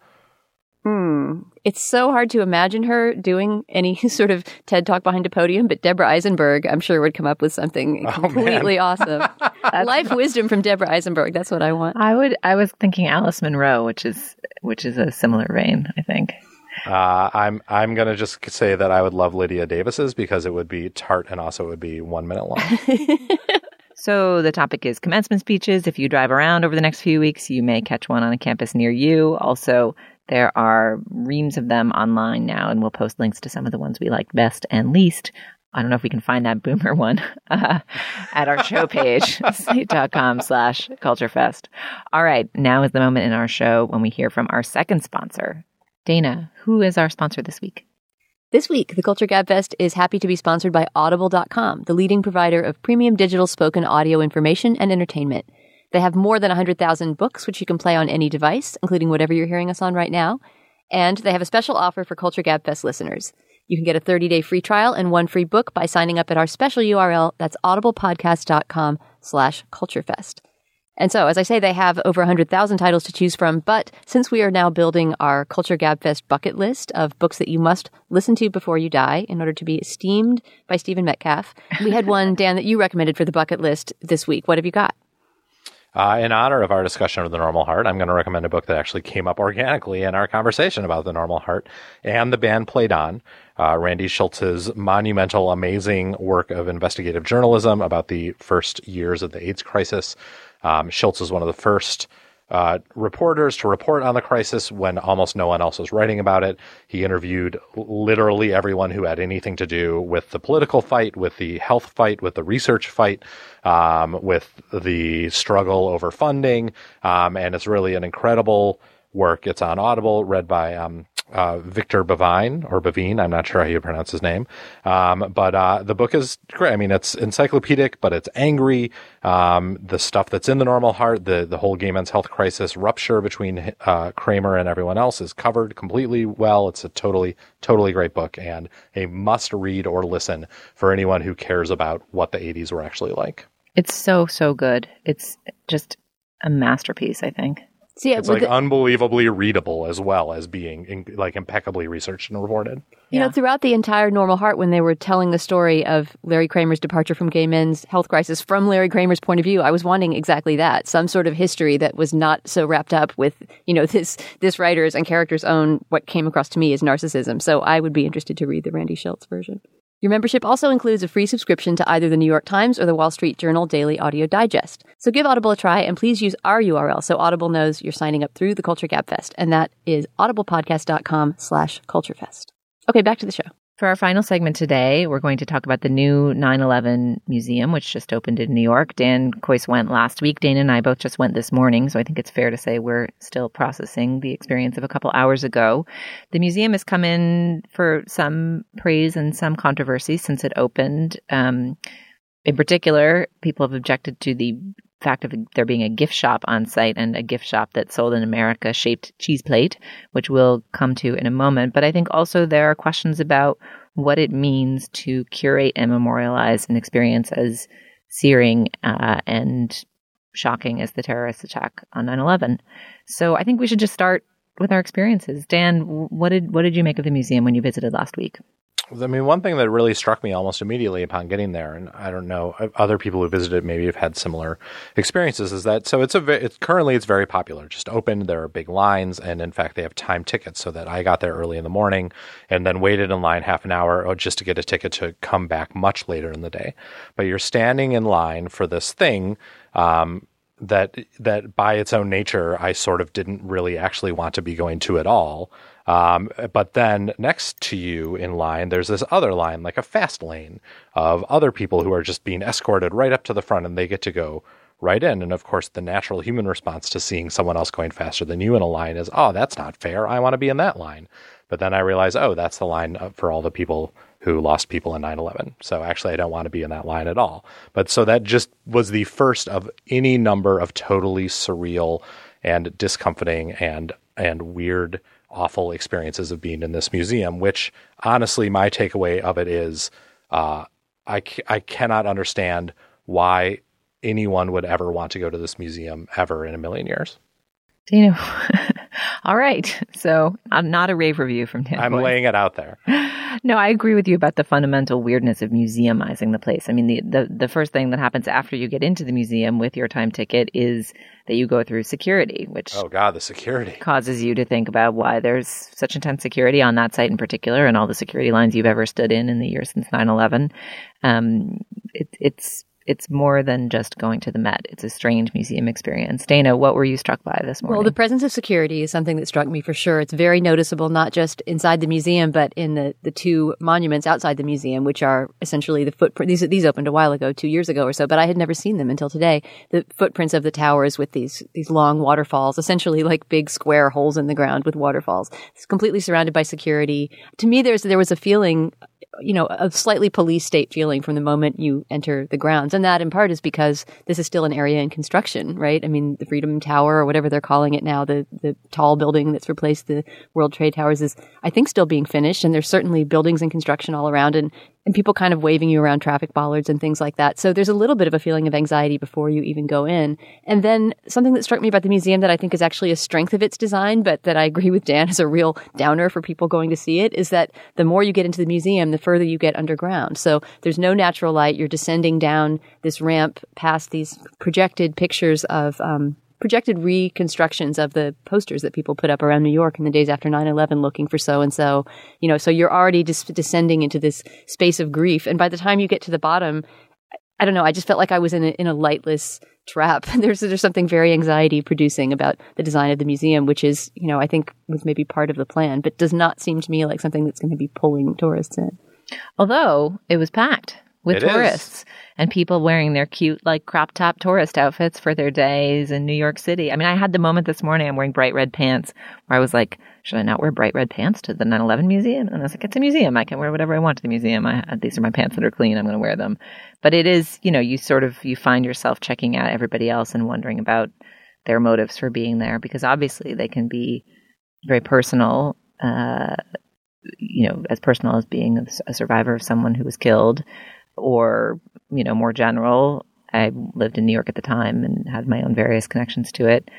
Hmm. It's so hard to imagine her doing any [LAUGHS] sort of TED talk behind a podium, but Deborah Eisenberg, I'm sure, would come up with something Oh, completely [LAUGHS] awesome. Life wisdom from Deborah Eisenberg. That's what I want. I would. I was thinking Alice Munro, which is which is a similar vein. I think. Uh, I'm I'm gonna just say that I would love Lydia Davis's because it would be tart and also it would be one minute long. [LAUGHS] So the topic is commencement speeches. If you drive around over the next few weeks, you may catch one on a campus near you. Also, there are reams of them online now, and we'll post links to some of the ones we liked best and least. I don't know if we can find that boomer [LAUGHS] one uh, at our show page, [LAUGHS] slate.com slash culturefest. All right, now is the moment in our show when we hear from our second sponsor. Dana, who is our sponsor this week? This week, the Culture Gabfest is happy to be sponsored by Audible.com, the leading provider of premium digital spoken audio information and entertainment. They have more than 100,000 books, which you can play on any device, including whatever you're hearing us on right now. And they have a special offer for Culture Gabfest listeners. You can get a 30-day free trial and one free book by signing up at our special URL. That's audiblepodcast.com slash culturefest. And so, as I say, they have over 100,000 titles to choose from. But since we are now building our Culture Gabfest bucket list of books that you must listen to before you die in order to be esteemed by Stephen Metcalf, we had one, [LAUGHS] Dan, that you recommended for the bucket list this week. What have you got? Uh, in honor of our discussion of the normal heart, I'm going to recommend a book that actually came up organically in our conversation about the normal heart and the band played on. Uh, Randy Shilts's monumental, amazing work of investigative journalism about the first years of the AIDS crisis. Um, Shilts is one of the first uh, reporters to report on the crisis when almost no one else was writing about it. He interviewed literally everyone who had anything to do with the political fight, with the health fight, with the research fight, um, with the struggle over funding. Um, and it's really an incredible work. It's on Audible, read by um, uh, Victor Bevine or Bavine. I'm not sure how you pronounce his name. Um, but uh, the book is great. I mean, it's encyclopedic, but it's angry. Um, the stuff that's in the normal heart, the the whole gay men's health crisis rupture between uh, Kramer and everyone else is covered completely well. It's a totally totally great book and a must read or listen for anyone who cares about what the 80s were actually like. It's so, so good. It's just a masterpiece, I think. See, It's like unbelievably readable as well as being in, like impeccably researched and reported. You know, throughout the entire Normal Heart, when they were telling the story of Larry Kramer's departure from gay men's health crisis from Larry Kramer's point of view, I was wanting exactly that. Some sort of history that was not so wrapped up with, you know, [LAUGHS] this, this writer's and character's own, what came across to me as narcissism. So I would be interested to read the Randy Shilts version. Your membership also includes a free subscription to either the New York Times or the Wall Street Journal Daily Audio Digest. So give Audible a try and please use our URL so Audible knows you're signing up through the Culture Gabfest. And that is audiblepodcast.com slash culturefest. Okay, back to the show. For our final segment today, we're going to talk about the new 9 11 museum, which just opened in New York. Dan Kois went last week. Dana and I both just went this morning, so I think it's fair to say we're still processing the experience of a couple hours ago. The museum has come in for some praise and some controversy since it opened. Um, in particular, people have objected to the fact of there being a gift shop on site and a gift shop that sold an America shaped cheese plate, which we'll come to in a moment. But I think also there are questions about what it means to curate and memorialize an experience as searing uh, and shocking as the terrorist attack on 9/11. So I think we should just start with our experiences. Dan, what did what did you make of the museum when you visited last week? I mean, one thing that really struck me almost immediately upon getting there, and I don't know, other people who visited maybe have had similar experiences, is that so it's a it's currently it's very popular. Just open, there are big lines, and in fact, they have time tickets. So that I got there early in the morning, and then waited in line half an hour just to get a ticket to come back much later in the day. But you're standing in line for this thing. Um, that that by its own nature, I sort of didn't really actually want to be going to at all. Um, but then next to you in line, there's this other line, like a fast lane of other people who are just being escorted right up to the front and they get to go right in. And of course, the natural human response to seeing someone else going faster than you in a line is, oh, that's not fair. I want to be in that line. But then I realize, oh, that's the line for all the people who lost people in 9-11. So actually, I don't want to be in that line at all. But so that just was the first of any number of totally surreal and discomforting and and weird awful experiences of being in this museum, which honestly, my takeaway of it is uh, I, c- I cannot understand why anyone would ever want to go to this museum ever in a million years. Do You know, all right. [LAUGHS] So I'm not a rave review from Dan. I'm laying it out there. [LAUGHS] No, I agree with you about the fundamental weirdness of museumizing the place. I mean, the, the, the first thing that happens after you get into the museum with your time ticket is that you go through security, which oh god, the security causes you to think about why there's such intense security on that site in particular, and all the security lines you've ever stood in in the years since 9/11. Um, it, it's it's more than just going to the Met. It's a strange museum experience. Dana, what were you struck by this morning? Well, the presence of security is something that struck me for sure. It's very noticeable, not just inside the museum, but in the, the two monuments outside the museum, which are essentially the footprint. These, these opened a while ago, two years ago or so, but I had never seen them until today. The footprints of the towers with these, these long waterfalls, essentially like big square holes in the ground with waterfalls. It's completely surrounded by security. To me, there's, there was a feeling you know, a slightly police state feeling from the moment you enter the grounds. And that in part is because this is still an area in construction, right? I mean, the Freedom Tower or whatever they're calling it now, the, the tall building that's replaced the World Trade Towers is, I think, still being finished. And there's certainly buildings in construction all around. And and people kind of waving you around traffic bollards and things like that. So there's a little bit of a feeling of anxiety before you even go in. And then something that struck me about the museum that I think is actually a strength of its design, but that I agree with Dan is a real downer for people going to see it, is that the more you get into the museum, the further you get underground. So there's no natural light. You're descending down this ramp past these projected pictures of um, projected reconstructions of the posters that people put up around New York in the days after 9-11 looking for so and so. You know, so you're already descending into this space of grief. And by the time you get to the bottom, I don't know, I just felt like I was in a, in a lightless trap. [LAUGHS] There's there's something very anxiety producing about the design of the museum, which is, you know, I think was maybe part of the plan, but does not seem to me like something that's going to be pulling tourists in. Although it was packed with It tourists and people wearing their cute like crop top tourist outfits for their days in New York City. I mean, I had the moment this morning I'm wearing bright red pants where I was like, should I not wear bright red pants to the 9/11 museum? And I was like, it's a museum. I can wear whatever I want to the museum. I, these are my pants that are clean. I'm going to wear them. But it is, you know, you sort of you find yourself checking out everybody else and wondering about their motives for being there because obviously they can be very personal uh, you know, as personal as being a survivor of someone who was killed, or you know, more general. I lived in New York at the time and had my own various connections to it,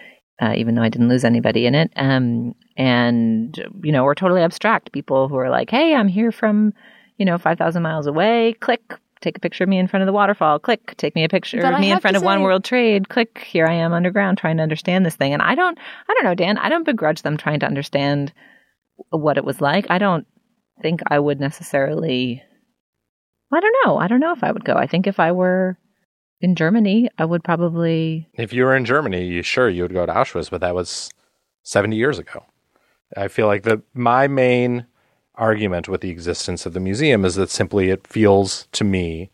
uh, even though I didn't lose anybody in it. Um, and you know, or totally abstract people who are like, "Hey, I'm here from, you know, five thousand miles away. Click, take a picture of me in front of the waterfall. Click, take me a picture But of me in front of One World Trade. Click, here I am underground trying to understand this thing. And I don't, I don't know, Dan. I don't begrudge them trying to understand what it was like. I don't think I would necessarily. I don't know. I don't know if I would go. I think if I were in Germany, I would probably. If you were in Germany, you sure you would go to Auschwitz, but that was 70 years ago. I feel like the my main argument with the existence of the museum is that simply it feels to me,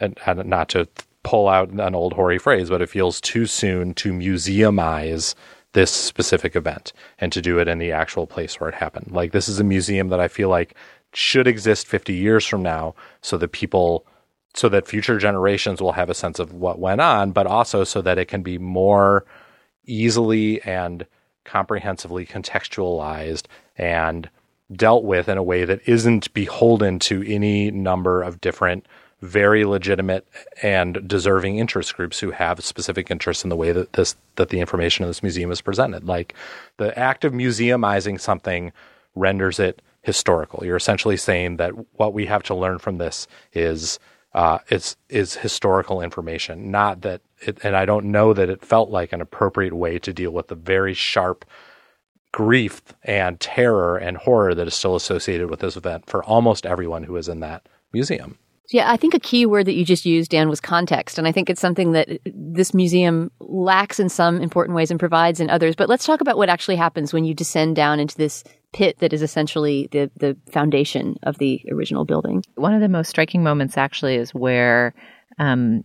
and, and not to pull out an old hoary phrase, but it feels too soon to museumize this specific event and to do it in the actual place where it happened. Like this is a museum that I feel like should exist 50 years from now so that people so that future generations will have a sense of what went on, but also so that it can be more easily and comprehensively contextualized and dealt with in a way that isn't beholden to any number of different very legitimate and deserving interest groups who have specific interests in the way that this that the information in this museum is presented. Like the act of museumizing something renders it historical. You're essentially saying that what we have to learn from this is uh, it's is historical information, not that. It, and I don't know that it felt like an appropriate way to deal with the very sharp grief and terror and horror that is still associated with this event for almost everyone who is in that museum. Yeah, I think a key word that you just used, Dan, was context. And I think it's something that this museum lacks in some important ways and provides in others. But let's talk about what actually happens when you descend down into this pit that is essentially the, the foundation of the original building. One of the most striking moments actually is where um,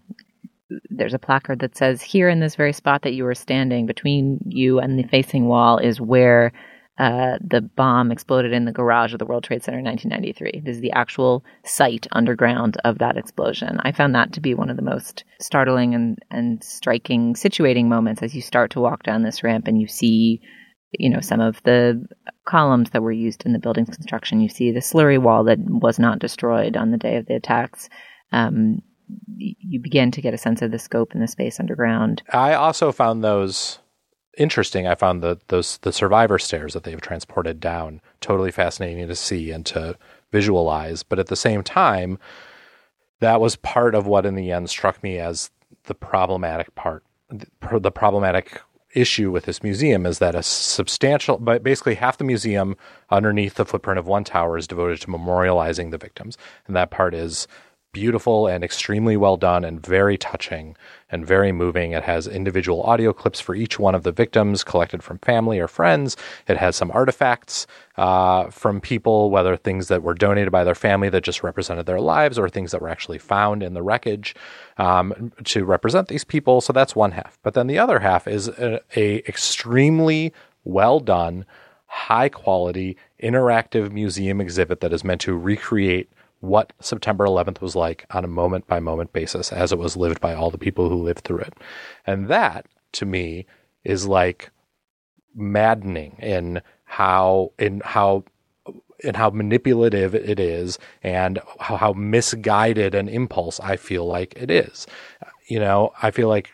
there's a placard that says, Here in this very spot that you are standing, between you and the facing wall, is where uh, the bomb exploded in the garage of the World Trade Center in 1993. This is the actual site underground of that explosion. I found that to be one of the most startling and, and striking, situating moments as you start to walk down this ramp and you see, you know, some of the columns that were used in the building's construction. You see the slurry wall that was not destroyed on the day of the attacks. Um, you begin to get a sense of the scope and the space underground. I also found those interesting. I found the those the survivor stairs that they've transported down totally fascinating to see and to visualize. But at the same time, that was part of what in the end struck me as the problematic part. The problematic issue with this museum is that a substantial, but basically half the museum underneath the footprint of one tower is devoted to memorializing the victims, and that part is beautiful and extremely well done and very touching and very moving. It has individual audio clips for each one of the victims collected from family or friends. It has some artifacts uh, from people, whether things that were donated by their family that just represented their lives or things that were actually found in the wreckage um, to represent these people. So that's one half. But then the other half is a, a extremely well done, high quality, interactive museum exhibit that is meant to recreate what September 11th was like on a moment by moment basis as it was lived by all the people who lived through it. And that to me is like maddening in how in how in how manipulative it is and how, how misguided an impulse I feel like it is. You know, I feel like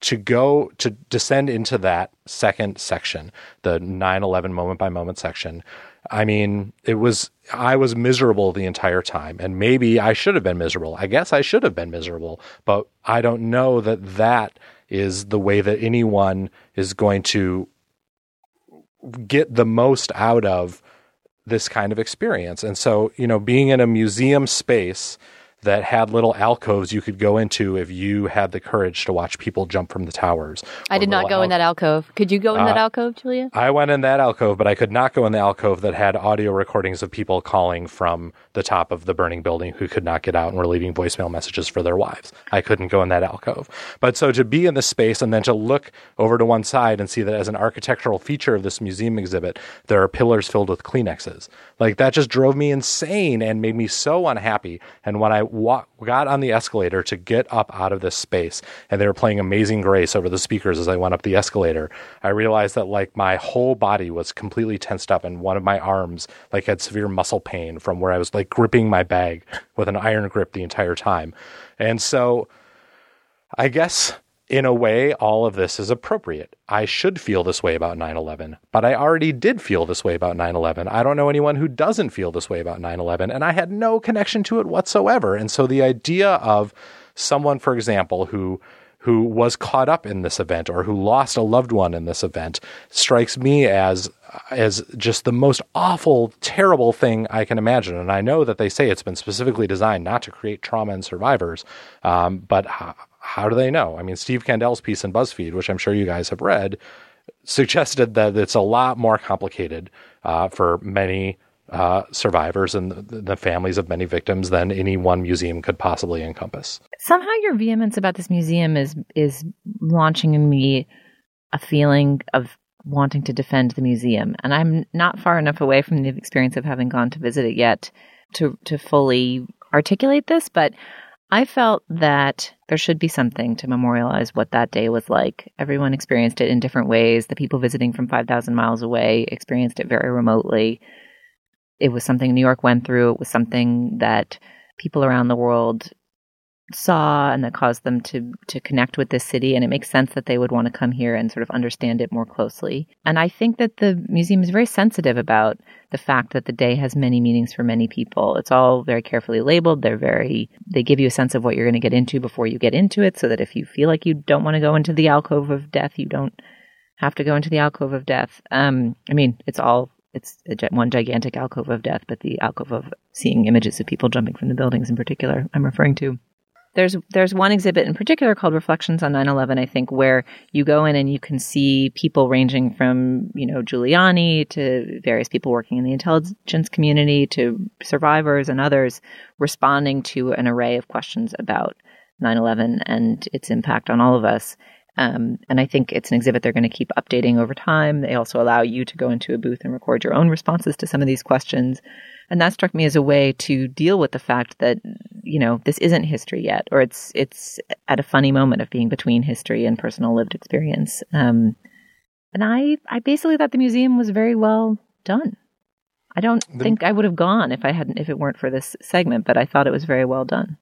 to go to descend into that second section, the 9/11 moment by moment section, I mean, it was, I was miserable the entire time. And maybe I should have been miserable. I guess I should have been miserable, but I don't know that that is the way that anyone is going to get the most out of this kind of experience. And so, you know, being in a museum space that had little alcoves you could go into if you had the courage to watch people jump from the towers. I did not go al- in that alcove. Could you go in uh, that alcove, Julia? I went in that alcove, but I could not go in the alcove that had audio recordings of people calling from the top of the burning building who could not get out and were leaving voicemail messages for their wives. I couldn't go in that alcove. But so to be in the space and then to look over to one side and see that as an architectural feature of this museum exhibit, there are pillars filled with Kleenexes. Like that just drove me insane and made me so unhappy. And when I wa- got on the escalator to get up out of this space and they were playing Amazing Grace over the speakers as I went up the escalator, I realized that like my whole body was completely tensed up and one of my arms like had severe muscle pain from where I was like gripping my bag with an iron grip the entire time. And so I guess in a way, all of this is appropriate. I should feel this way about 9 11, but I already did feel this way about 9 11. I don't know anyone who doesn't feel this way about 9 11, and I had no connection to it whatsoever. And so the idea of someone, for example, who who was caught up in this event or who lost a loved one in this event strikes me as as just the most awful, terrible thing I can imagine. And I know that they say it's been specifically designed not to create trauma in survivors, um, but how do they know? I mean, Steve Kandell's piece in BuzzFeed, which I'm sure you guys have read, suggested that it's a lot more complicated uh, for many uh, survivors and the, the, families of many victims than any one museum could possibly encompass. Somehow, your vehemence about this museum is is launching in me a feeling of wanting to defend the museum, and I'm not far enough away from the experience of having gone to visit it yet to to fully articulate this, but I felt that there should be something to memorialize what that day was like. Everyone experienced it in different ways. The people visiting from 5,000 miles away experienced it very remotely. It was something New York went through. It was something that people around the world saw and that caused them to to connect with this city and it makes sense that they would want to come here and sort of understand it more closely. And I think that the museum is very sensitive about the fact that the day has many meanings for many people. It's all very carefully labeled. They're very they give you a sense of what you're going to get into before you get into it so that if you feel like you don't want to go into the alcove of death, you don't have to go into the alcove of death. Um I mean, it's all it's one gigantic alcove of death, but the alcove of seeing images of people jumping from the buildings in particular, I'm referring to. There's there's one exhibit in particular called Reflections on 9/11 I think where you go in and you can see people ranging from, you know, Giuliani to various people working in the intelligence community to survivors and others responding to an array of questions about 9/11 and its impact on all of us. Um, and I think it's an exhibit they're going to keep updating over time. They also allow you to go into a booth and record your own responses to some of these questions. And that struck me as a way to deal with the fact that, you know, this isn't history yet, or it's, it's at a funny moment of being between history and personal lived experience. Um, and I, I basically thought the museum was very well done. I don't the, think I would have gone if I hadn't, if it weren't for this segment, but I thought it was very well done.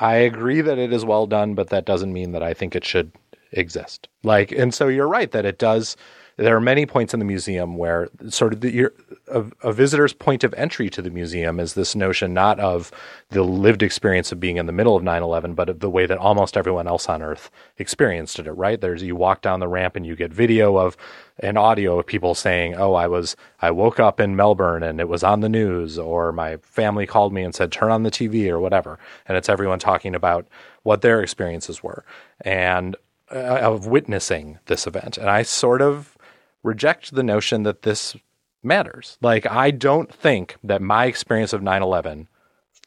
I agree that it is well done, but that doesn't mean that I think it should exist. Like, and so you're right that it does there are many points in the museum where sort of the, your, a, a, visitor's point of entry to the museum is this notion not of the lived experience of being in the middle of 9/11, but of the way that almost everyone else on Earth experienced it. Right there's you walk down the ramp and you get video of and audio of people saying, "Oh, I was I woke up in Melbourne and it was on the news," or my family called me and said, "Turn on the TV" or whatever, and it's everyone talking about what their experiences were and uh, of witnessing this event. And I sort of reject the notion that this matters. Like, I don't think that my experience of 9 11,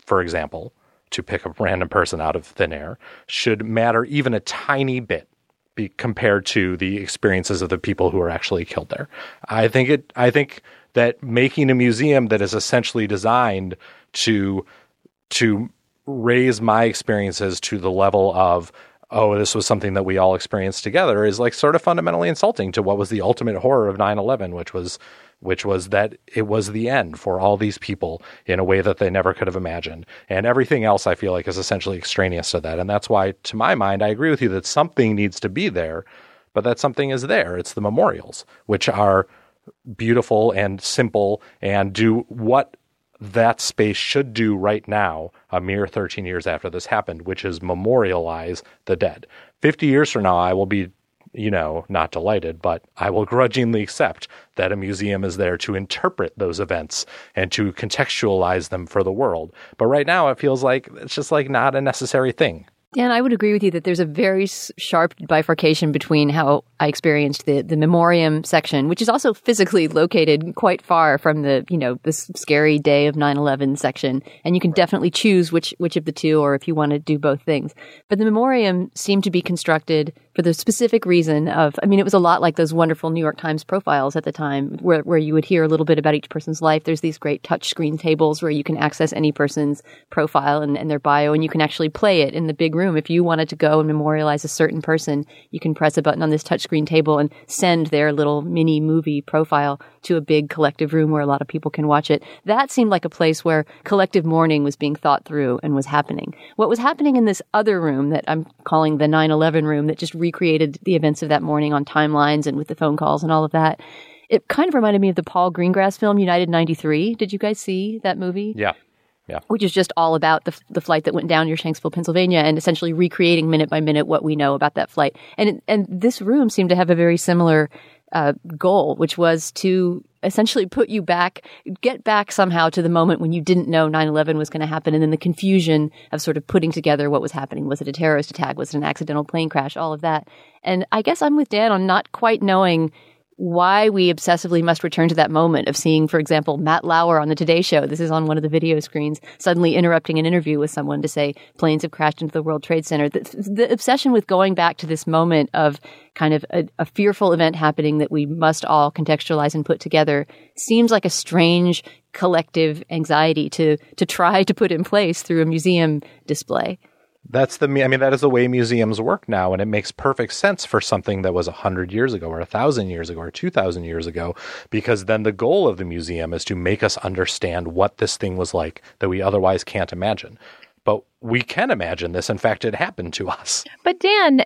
for example, to pick a random person out of thin air, should matter even a tiny bit compared to the experiences of the people who are actually killed there. I think it, I think that making a museum that is essentially designed to, to raise my experiences to the level of oh, this was something that we all experienced together is like sort of fundamentally insulting to what was the ultimate horror of 9/11, which was which was that it was the end for all these people in a way that they never could have imagined. And everything else I feel like is essentially extraneous to that. And that's why to my mind I agree with you that something needs to be there, but that something is there. It's the memorials, which are beautiful and simple and do what that space should do right now, a mere 13 years after this happened, which is memorialize the dead. 50 years from now, I will be, you know, not delighted, but I will grudgingly accept that a museum is there to interpret those events and to contextualize them for the world. But right now, it feels like it's just like not a necessary thing. Dan, I would agree with you that there's a very sharp bifurcation between how I experienced the, the memoriam section, which is also physically located quite far from the, you know, this scary day of 9-11 section. And you can definitely choose which, which of the two or if you want to do both things. But the memoriam seemed to be constructed for the specific reason of, I mean, it was a lot like those wonderful New York Times profiles at the time where, where you would hear a little bit about each person's life. There's these great touch screen tables where you can access any person's profile and, and their bio and you can actually play it in the big room. If you wanted to go and memorialize a certain person, you can press a button on this touchscreen table and send their little mini movie profile to a big collective room where a lot of people can watch it. That seemed like a place where collective mourning was being thought through and was happening. What was happening in this other room that I'm calling the 9-11 room that just recreated the events of that morning on timelines and with the phone calls and all of that. It kind of reminded me of the Paul Greengrass film United 93. Did you guys see that movie? Yeah. Yeah. Which is just all about the, the flight that went down near Shanksville, Pennsylvania, and essentially recreating minute by minute what we know about that flight. And and this room seemed to have a very similar uh, goal, which was to essentially put you back, get back somehow to the moment when you didn't know 9-11 was going to happen and then the confusion of sort of putting together what was happening. Was it a terrorist attack? Was it an accidental plane crash? All of that. And I guess I'm with Dan on not quite knowing why we obsessively must return to that moment of seeing, for example, Matt Lauer on the Today Show. This is on one of the video screens, suddenly interrupting an interview with someone to say planes have crashed into the World Trade Center. The, the obsession with going back to this moment of kind of a, a fearful event happening that we must all contextualize and put together seems like a strange collective anxiety to to try to put in place through a museum display. That's the I mean that is the way museums work now, and it makes perfect sense for something that was a hundred years ago, or a thousand years ago, or two thousand years ago, because then the goal of the museum is to make us understand what this thing was like that we otherwise can't imagine. but we can imagine this. In fact, it happened to us. But Dan,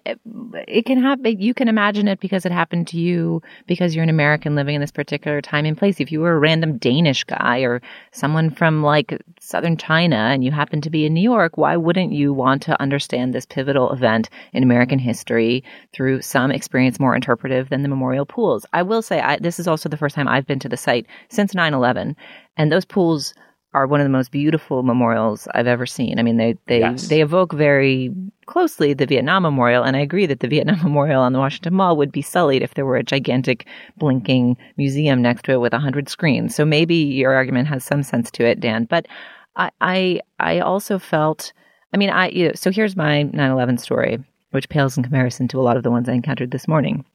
it can happen. You can imagine it because it happened to you because you're an American living in this particular time and place. If you were a random Danish guy or someone from like southern China and you happen to be in New York, why wouldn't you want to understand this pivotal event in American history through some experience more interpretive than the memorial pools? I will say I, this is also the first time I've been to the site since 9/11, and those pools are one of the most beautiful memorials I've ever seen. I mean, they they Yes. they evoke very closely the Vietnam Memorial, and I agree that the Vietnam [LAUGHS] Memorial on the Washington Mall would be sullied if there were a gigantic blinking museum next to it with a hundred screens. So maybe your argument has some sense to it, Dan. But I I, I also felt, I mean, I you know, so here's my 9/11 story, which pales in comparison to a lot of the ones I encountered this morning.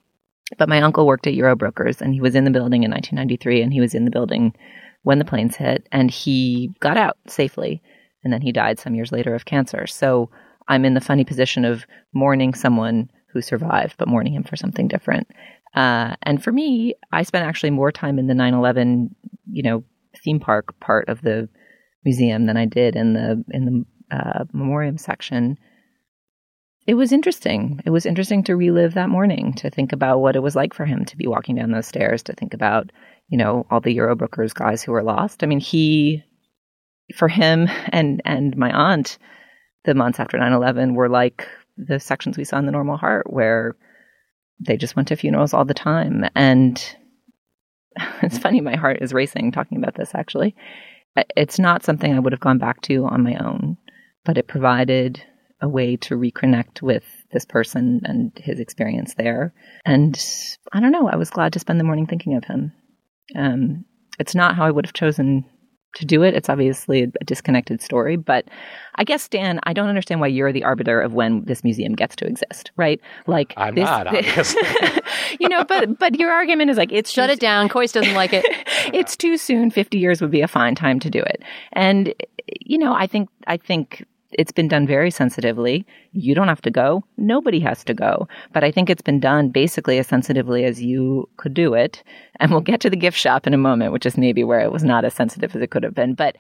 But my uncle worked at Eurobrokers, and he was in the building in 1993, and he was in the building when the planes hit, and he got out safely, and then he died some years later of cancer. So I'm in the funny position of mourning someone who survived, but mourning him for something different. Uh, and for me, I spent actually more time in the 9/11, you know, theme park part of the museum than I did in the in the uh, memoriam section. It was interesting. It was interesting to relive that morning, to think about what it was like for him to be walking down those stairs, to think about, you know, all the Eurobrokers guys who were lost. I mean, he, for him and and my aunt, the months after 9-11 were like the sections we saw in the normal heart where they just went to funerals all the time. And [LAUGHS] it's funny, my heart is racing talking about this actually. It's not something I would have gone back to on my own, but it provided a way to reconnect with this person and his experience there. And I don't know, I was glad to spend the morning thinking of him. Um, it's not how I would have chosen to do it. It's obviously a disconnected story, but I guess Dan, I don't understand why you're the arbiter of when this museum gets to exist, right? Like I'm this, not, [LAUGHS] obviously. [LAUGHS] you know, but but your argument is like it's Shut it down. Kois doesn't like it. [LAUGHS] it's too soon. Fifty years would be a fine time to do it, and you know, I think I think it's been done very sensitively. You don't have to go. Nobody has to go. But I think it's been done basically as sensitively as you could do it. And we'll get to the gift shop in a moment, which is maybe where it was not as sensitive as it could have been. But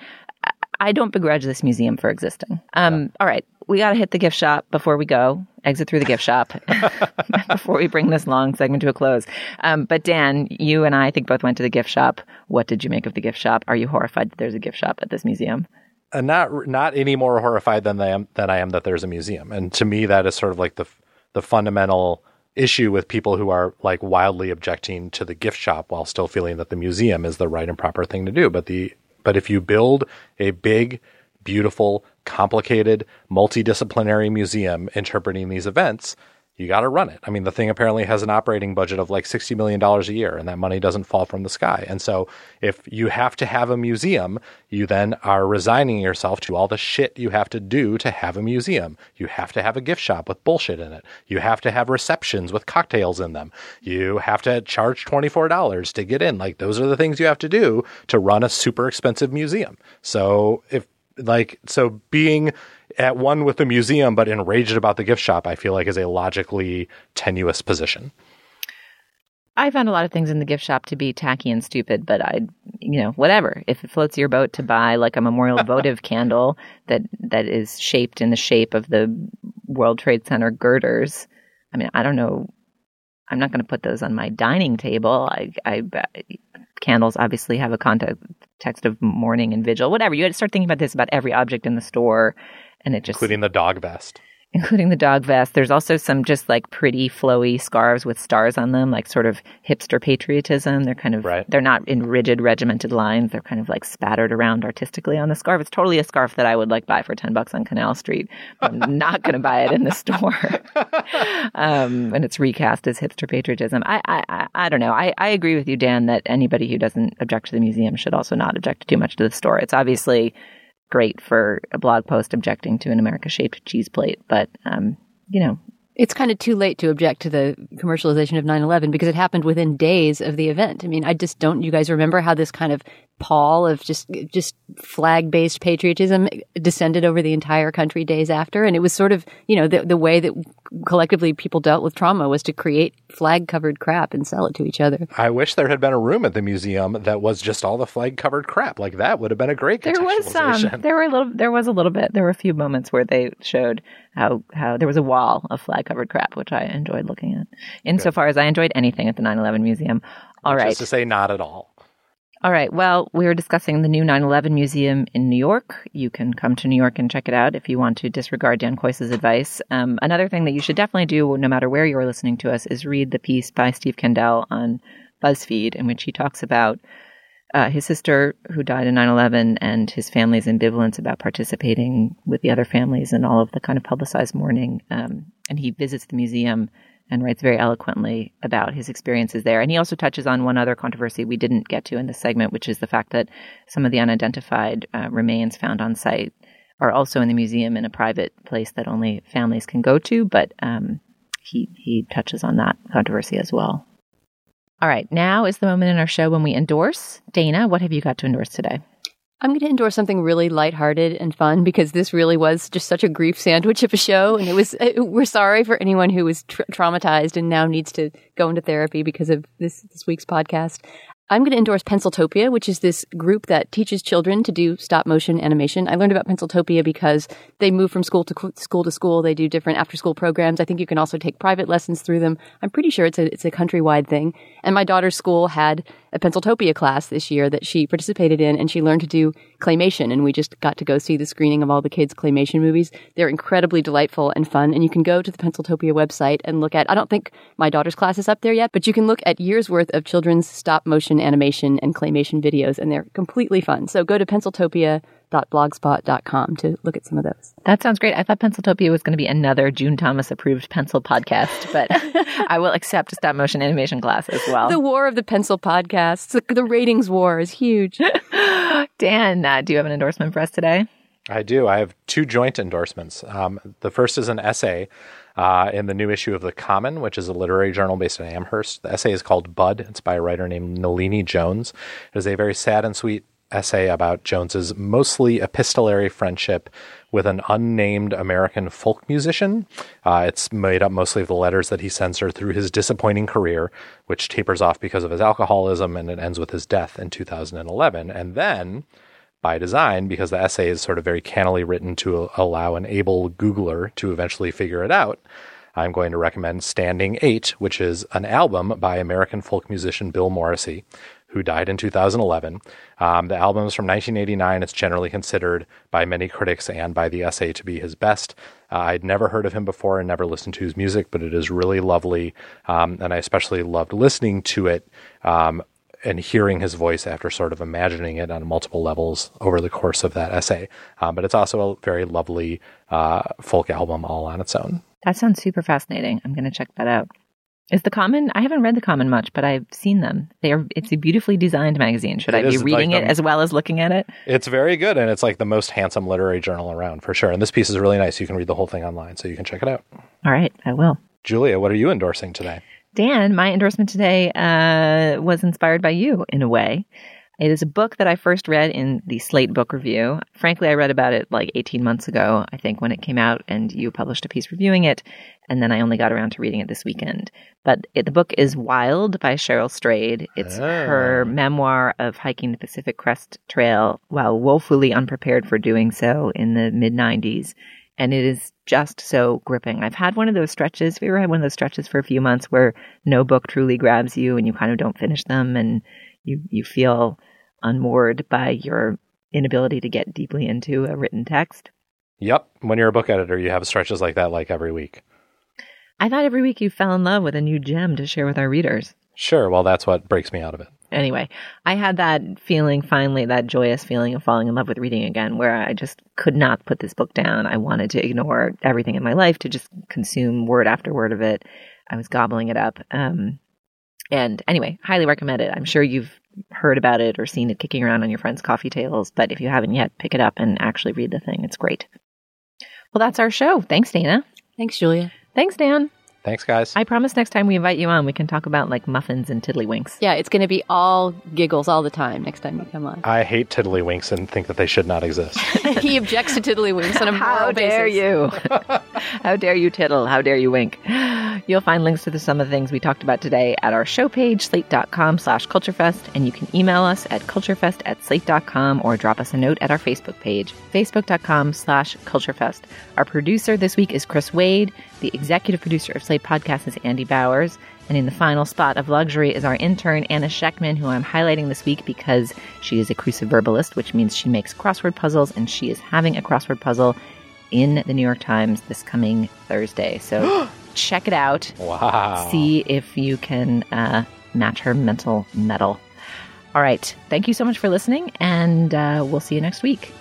I- don't begrudge this museum for existing. Um, All right. We got to hit the gift shop before we go. Exit through the gift shop [LAUGHS] [LAUGHS] before we bring this long segment to a close. Um, but Dan, you and I, I think both went to the gift shop. What did you make of the gift shop? Are you horrified that there's a gift shop at this museum? And not not any more horrified than I am than I am that there's a museum. And to me, that is sort of like the the fundamental issue with people who are like wildly objecting to the gift shop while still feeling that the museum is the right and proper thing to do. But the but if you build a big, beautiful, complicated, multidisciplinary museum interpreting these events, you got to run it. I mean, the thing apparently has an operating budget of like $60 million a year, and that money doesn't fall from the sky. And so, if you have to have a museum, you then are resigning yourself to all the shit you have to do to have a museum. You have to have a gift shop with bullshit in it. You have to have receptions with cocktails in them. You have to charge $24 to get in. Like, those are the things you have to do to run a super expensive museum. So, if like, so being at one with the museum but enraged about the gift shop, I feel like is a logically tenuous position. I found a lot of things in the gift shop to be tacky and stupid, but I, you know, whatever. If it floats your boat to buy like a memorial [LAUGHS] votive candle that that is shaped in the shape of the World Trade Center girders, I mean, I don't know. I'm not going to put those on my dining table. I, I, candles obviously have a context of mourning and vigil, whatever. You had to start thinking about this about every object in the store, and it just including the dog vest. Including the dog vest. There's also some just like pretty flowy scarves with stars on them, like sort of hipster patriotism. They're kind of Right. they're not in rigid regimented lines. They're kind of like spattered around artistically on the scarf. It's totally a scarf that I would like buy for ten bucks on Canal Street. I'm [LAUGHS] not going to buy it in the store. um, and it's recast as hipster patriotism. I I, I, I don't know. I, I agree with you, Dan, that anybody who doesn't object to the museum should also not object too much to the store. It's obviously great for a blog post objecting to an America shaped cheese plate, but um, you know, It's kind of too late to object to the commercialization of 9/11 because it happened within days of the event. I mean, I just don't. You guys remember how this kind of pall of just just flag based patriotism descended over the entire country days after, and it was sort of you know the the way that collectively people dealt with trauma was to create flag covered crap and sell it to each other. I wish there had been a room at the museum that was just all the flag covered crap. Like that would have been a great. There was some. There were a little. There was a little bit. There were a few moments where they showed how how there was a wall of flag covered crap, which I enjoyed looking at. Insofar as I enjoyed anything at the 9/11 museum. All right. Just to say, not at all. All right. Well, we were discussing the new 9 11 museum in New York. You can come to New York and check it out if you want to disregard Dan Kois's advice. Um, another thing that you should definitely do, no matter where you're listening to us, is read the piece by Steve Kandell on BuzzFeed, in which he talks about uh, his sister who died in 9 11 and his family's ambivalence about participating with the other families and all of the kind of publicized mourning. Um, and he visits the museum and writes very eloquently about his experiences there. And he also touches on one other controversy we didn't get to in this segment, which is the fact that some of the unidentified uh, remains found on site are also in the museum in a private place that only families can go to. But um, he he touches on that controversy as well. All right, now is the moment in our show when we endorse. Dana, what have you got to endorse today? I'm going to endorse something really lighthearted and fun because this really was just such a grief sandwich of a show. And it was, it, we're sorry for anyone who was tra- traumatized and now needs to go into therapy because of this, this week's podcast. I'm going to endorse Penciltopia, which is this group that teaches children to do stop motion animation. I learned about Penciltopia because they move from school to school to school. They do different after school programs. I think you can also take private lessons through them. I'm pretty sure it's a it's a countrywide thing. And my daughter's school had a Penciltopia class this year that she participated in, and she learned to do claymation. And we just got to go see the screening of all the kids' claymation movies. They're incredibly delightful and fun. And you can go to the Penciltopia website and look at. I don't think my daughter's class is up there yet, but you can look at years worth of children's stop motion animation and claymation videos, and they're completely fun. So go to penciltopia.blogspot.com to look at some of those. That sounds great. I thought Penciltopia was going to be another June Thomas approved pencil podcast, but [LAUGHS] I will accept a stop motion animation class as well. The war of the pencil podcasts, the, the ratings war is huge. [LAUGHS] Dan, uh, do you have an endorsement for us today? I do. I have two joint endorsements. Um, the first is an essay uh, in the new issue of The Common, which is a literary journal based in Amherst. The essay is called Bud. It's by a writer named Nalini Jones. It is a very sad and sweet essay about Jones's mostly epistolary friendship with an unnamed American folk musician. Uh, it's made up mostly of the letters that he sends her through his disappointing career, which tapers off because of his alcoholism and it ends with his death in 2011. And then by design because the essay is sort of very cannily written to allow an able Googler to eventually figure it out. I'm going to recommend Standing Eight, which is an album by American folk musician Bill Morrissey, who died in 2011. Um, the album is from 1989. It's generally considered by many critics and by the essay to be his best. Uh, I'd never heard of him before and never listened to his music, but it is really lovely. Um, and I especially loved listening to it um, and hearing his voice after sort of imagining it on multiple levels over the course of that essay. Um, but it's also a very lovely uh, folk album all on its own. That sounds super fascinating. I'm going to check that out. Is the Common? I haven't read the Common much, but I've seen them. They are. It's a beautifully designed magazine. Should It I be reading like it as well as looking at it? It's very good, and it's like the most handsome literary journal around for sure. And this piece is really nice. You can read the whole thing online, so you can check it out. All right, I will. Julia, what are you endorsing today? Dan, my endorsement today uh, was inspired by you in a way. It is a book that I first read in the Slate Book Review. Frankly, I read about it like 18 months ago, I think, when it came out, and you published a piece reviewing it. And then I only got around to reading it this weekend. But it, the book is Wild by Cheryl Strayed. It's her ah. memoir of hiking the Pacific Crest Trail while woefully unprepared for doing so in the mid 90s. And it is just so gripping. I've had one of those stretches. You ever had one of those stretches for a few months where no book truly grabs you and you kind of don't finish them and you, you feel unmoored by your inability to get deeply into a written text? Yep. When you're a book editor, you have stretches like that like every week. I thought every week you fell in love with a new gem to share with our readers. Sure. Well, that's what breaks me out of it. Anyway, I had that feeling finally, that joyous feeling of falling in love with reading again, where I just could not put this book down. I wanted to ignore everything in my life to just consume word after word of it. I was gobbling it up. Um, and anyway, highly recommend it. I'm sure you've heard about it or seen it kicking around on your friends' coffee tables, but if you haven't yet, pick it up and actually read the thing. It's great. Well, that's our show. Thanks, Dana. Thanks, Julia. Thanks, Dan. Thanks, guys. I promise next time we invite you on, we can talk about like muffins and tiddlywinks. Yeah, it's going to be all giggles all the time next time you come on. I hate tiddlywinks and think that they should not exist. [LAUGHS] he objects to tiddlywinks on a moral How dare basis. you? [LAUGHS] How dare you tiddle? How dare you wink? You'll find links to the, some of the things we talked about today at our show page, slate.com slash culturefest, and you can email us at culturefest at slate.com or drop us a note at our Facebook page, facebook.com slash culturefest. Our producer this week is Chris Wade. The executive producer of Slate Podcast is Andy Bowers. And in the final spot of luxury is our intern, Anna Shechtman, who I'm highlighting this week because she is a cruciverbalist, which means she makes crossword puzzles, and she is having a crossword puzzle in the New York Times this coming Thursday. So [GASPS] check it out. Wow. See if you can uh, match her mental mettle. All right. Thank you so much for listening, and uh, we'll see you next week.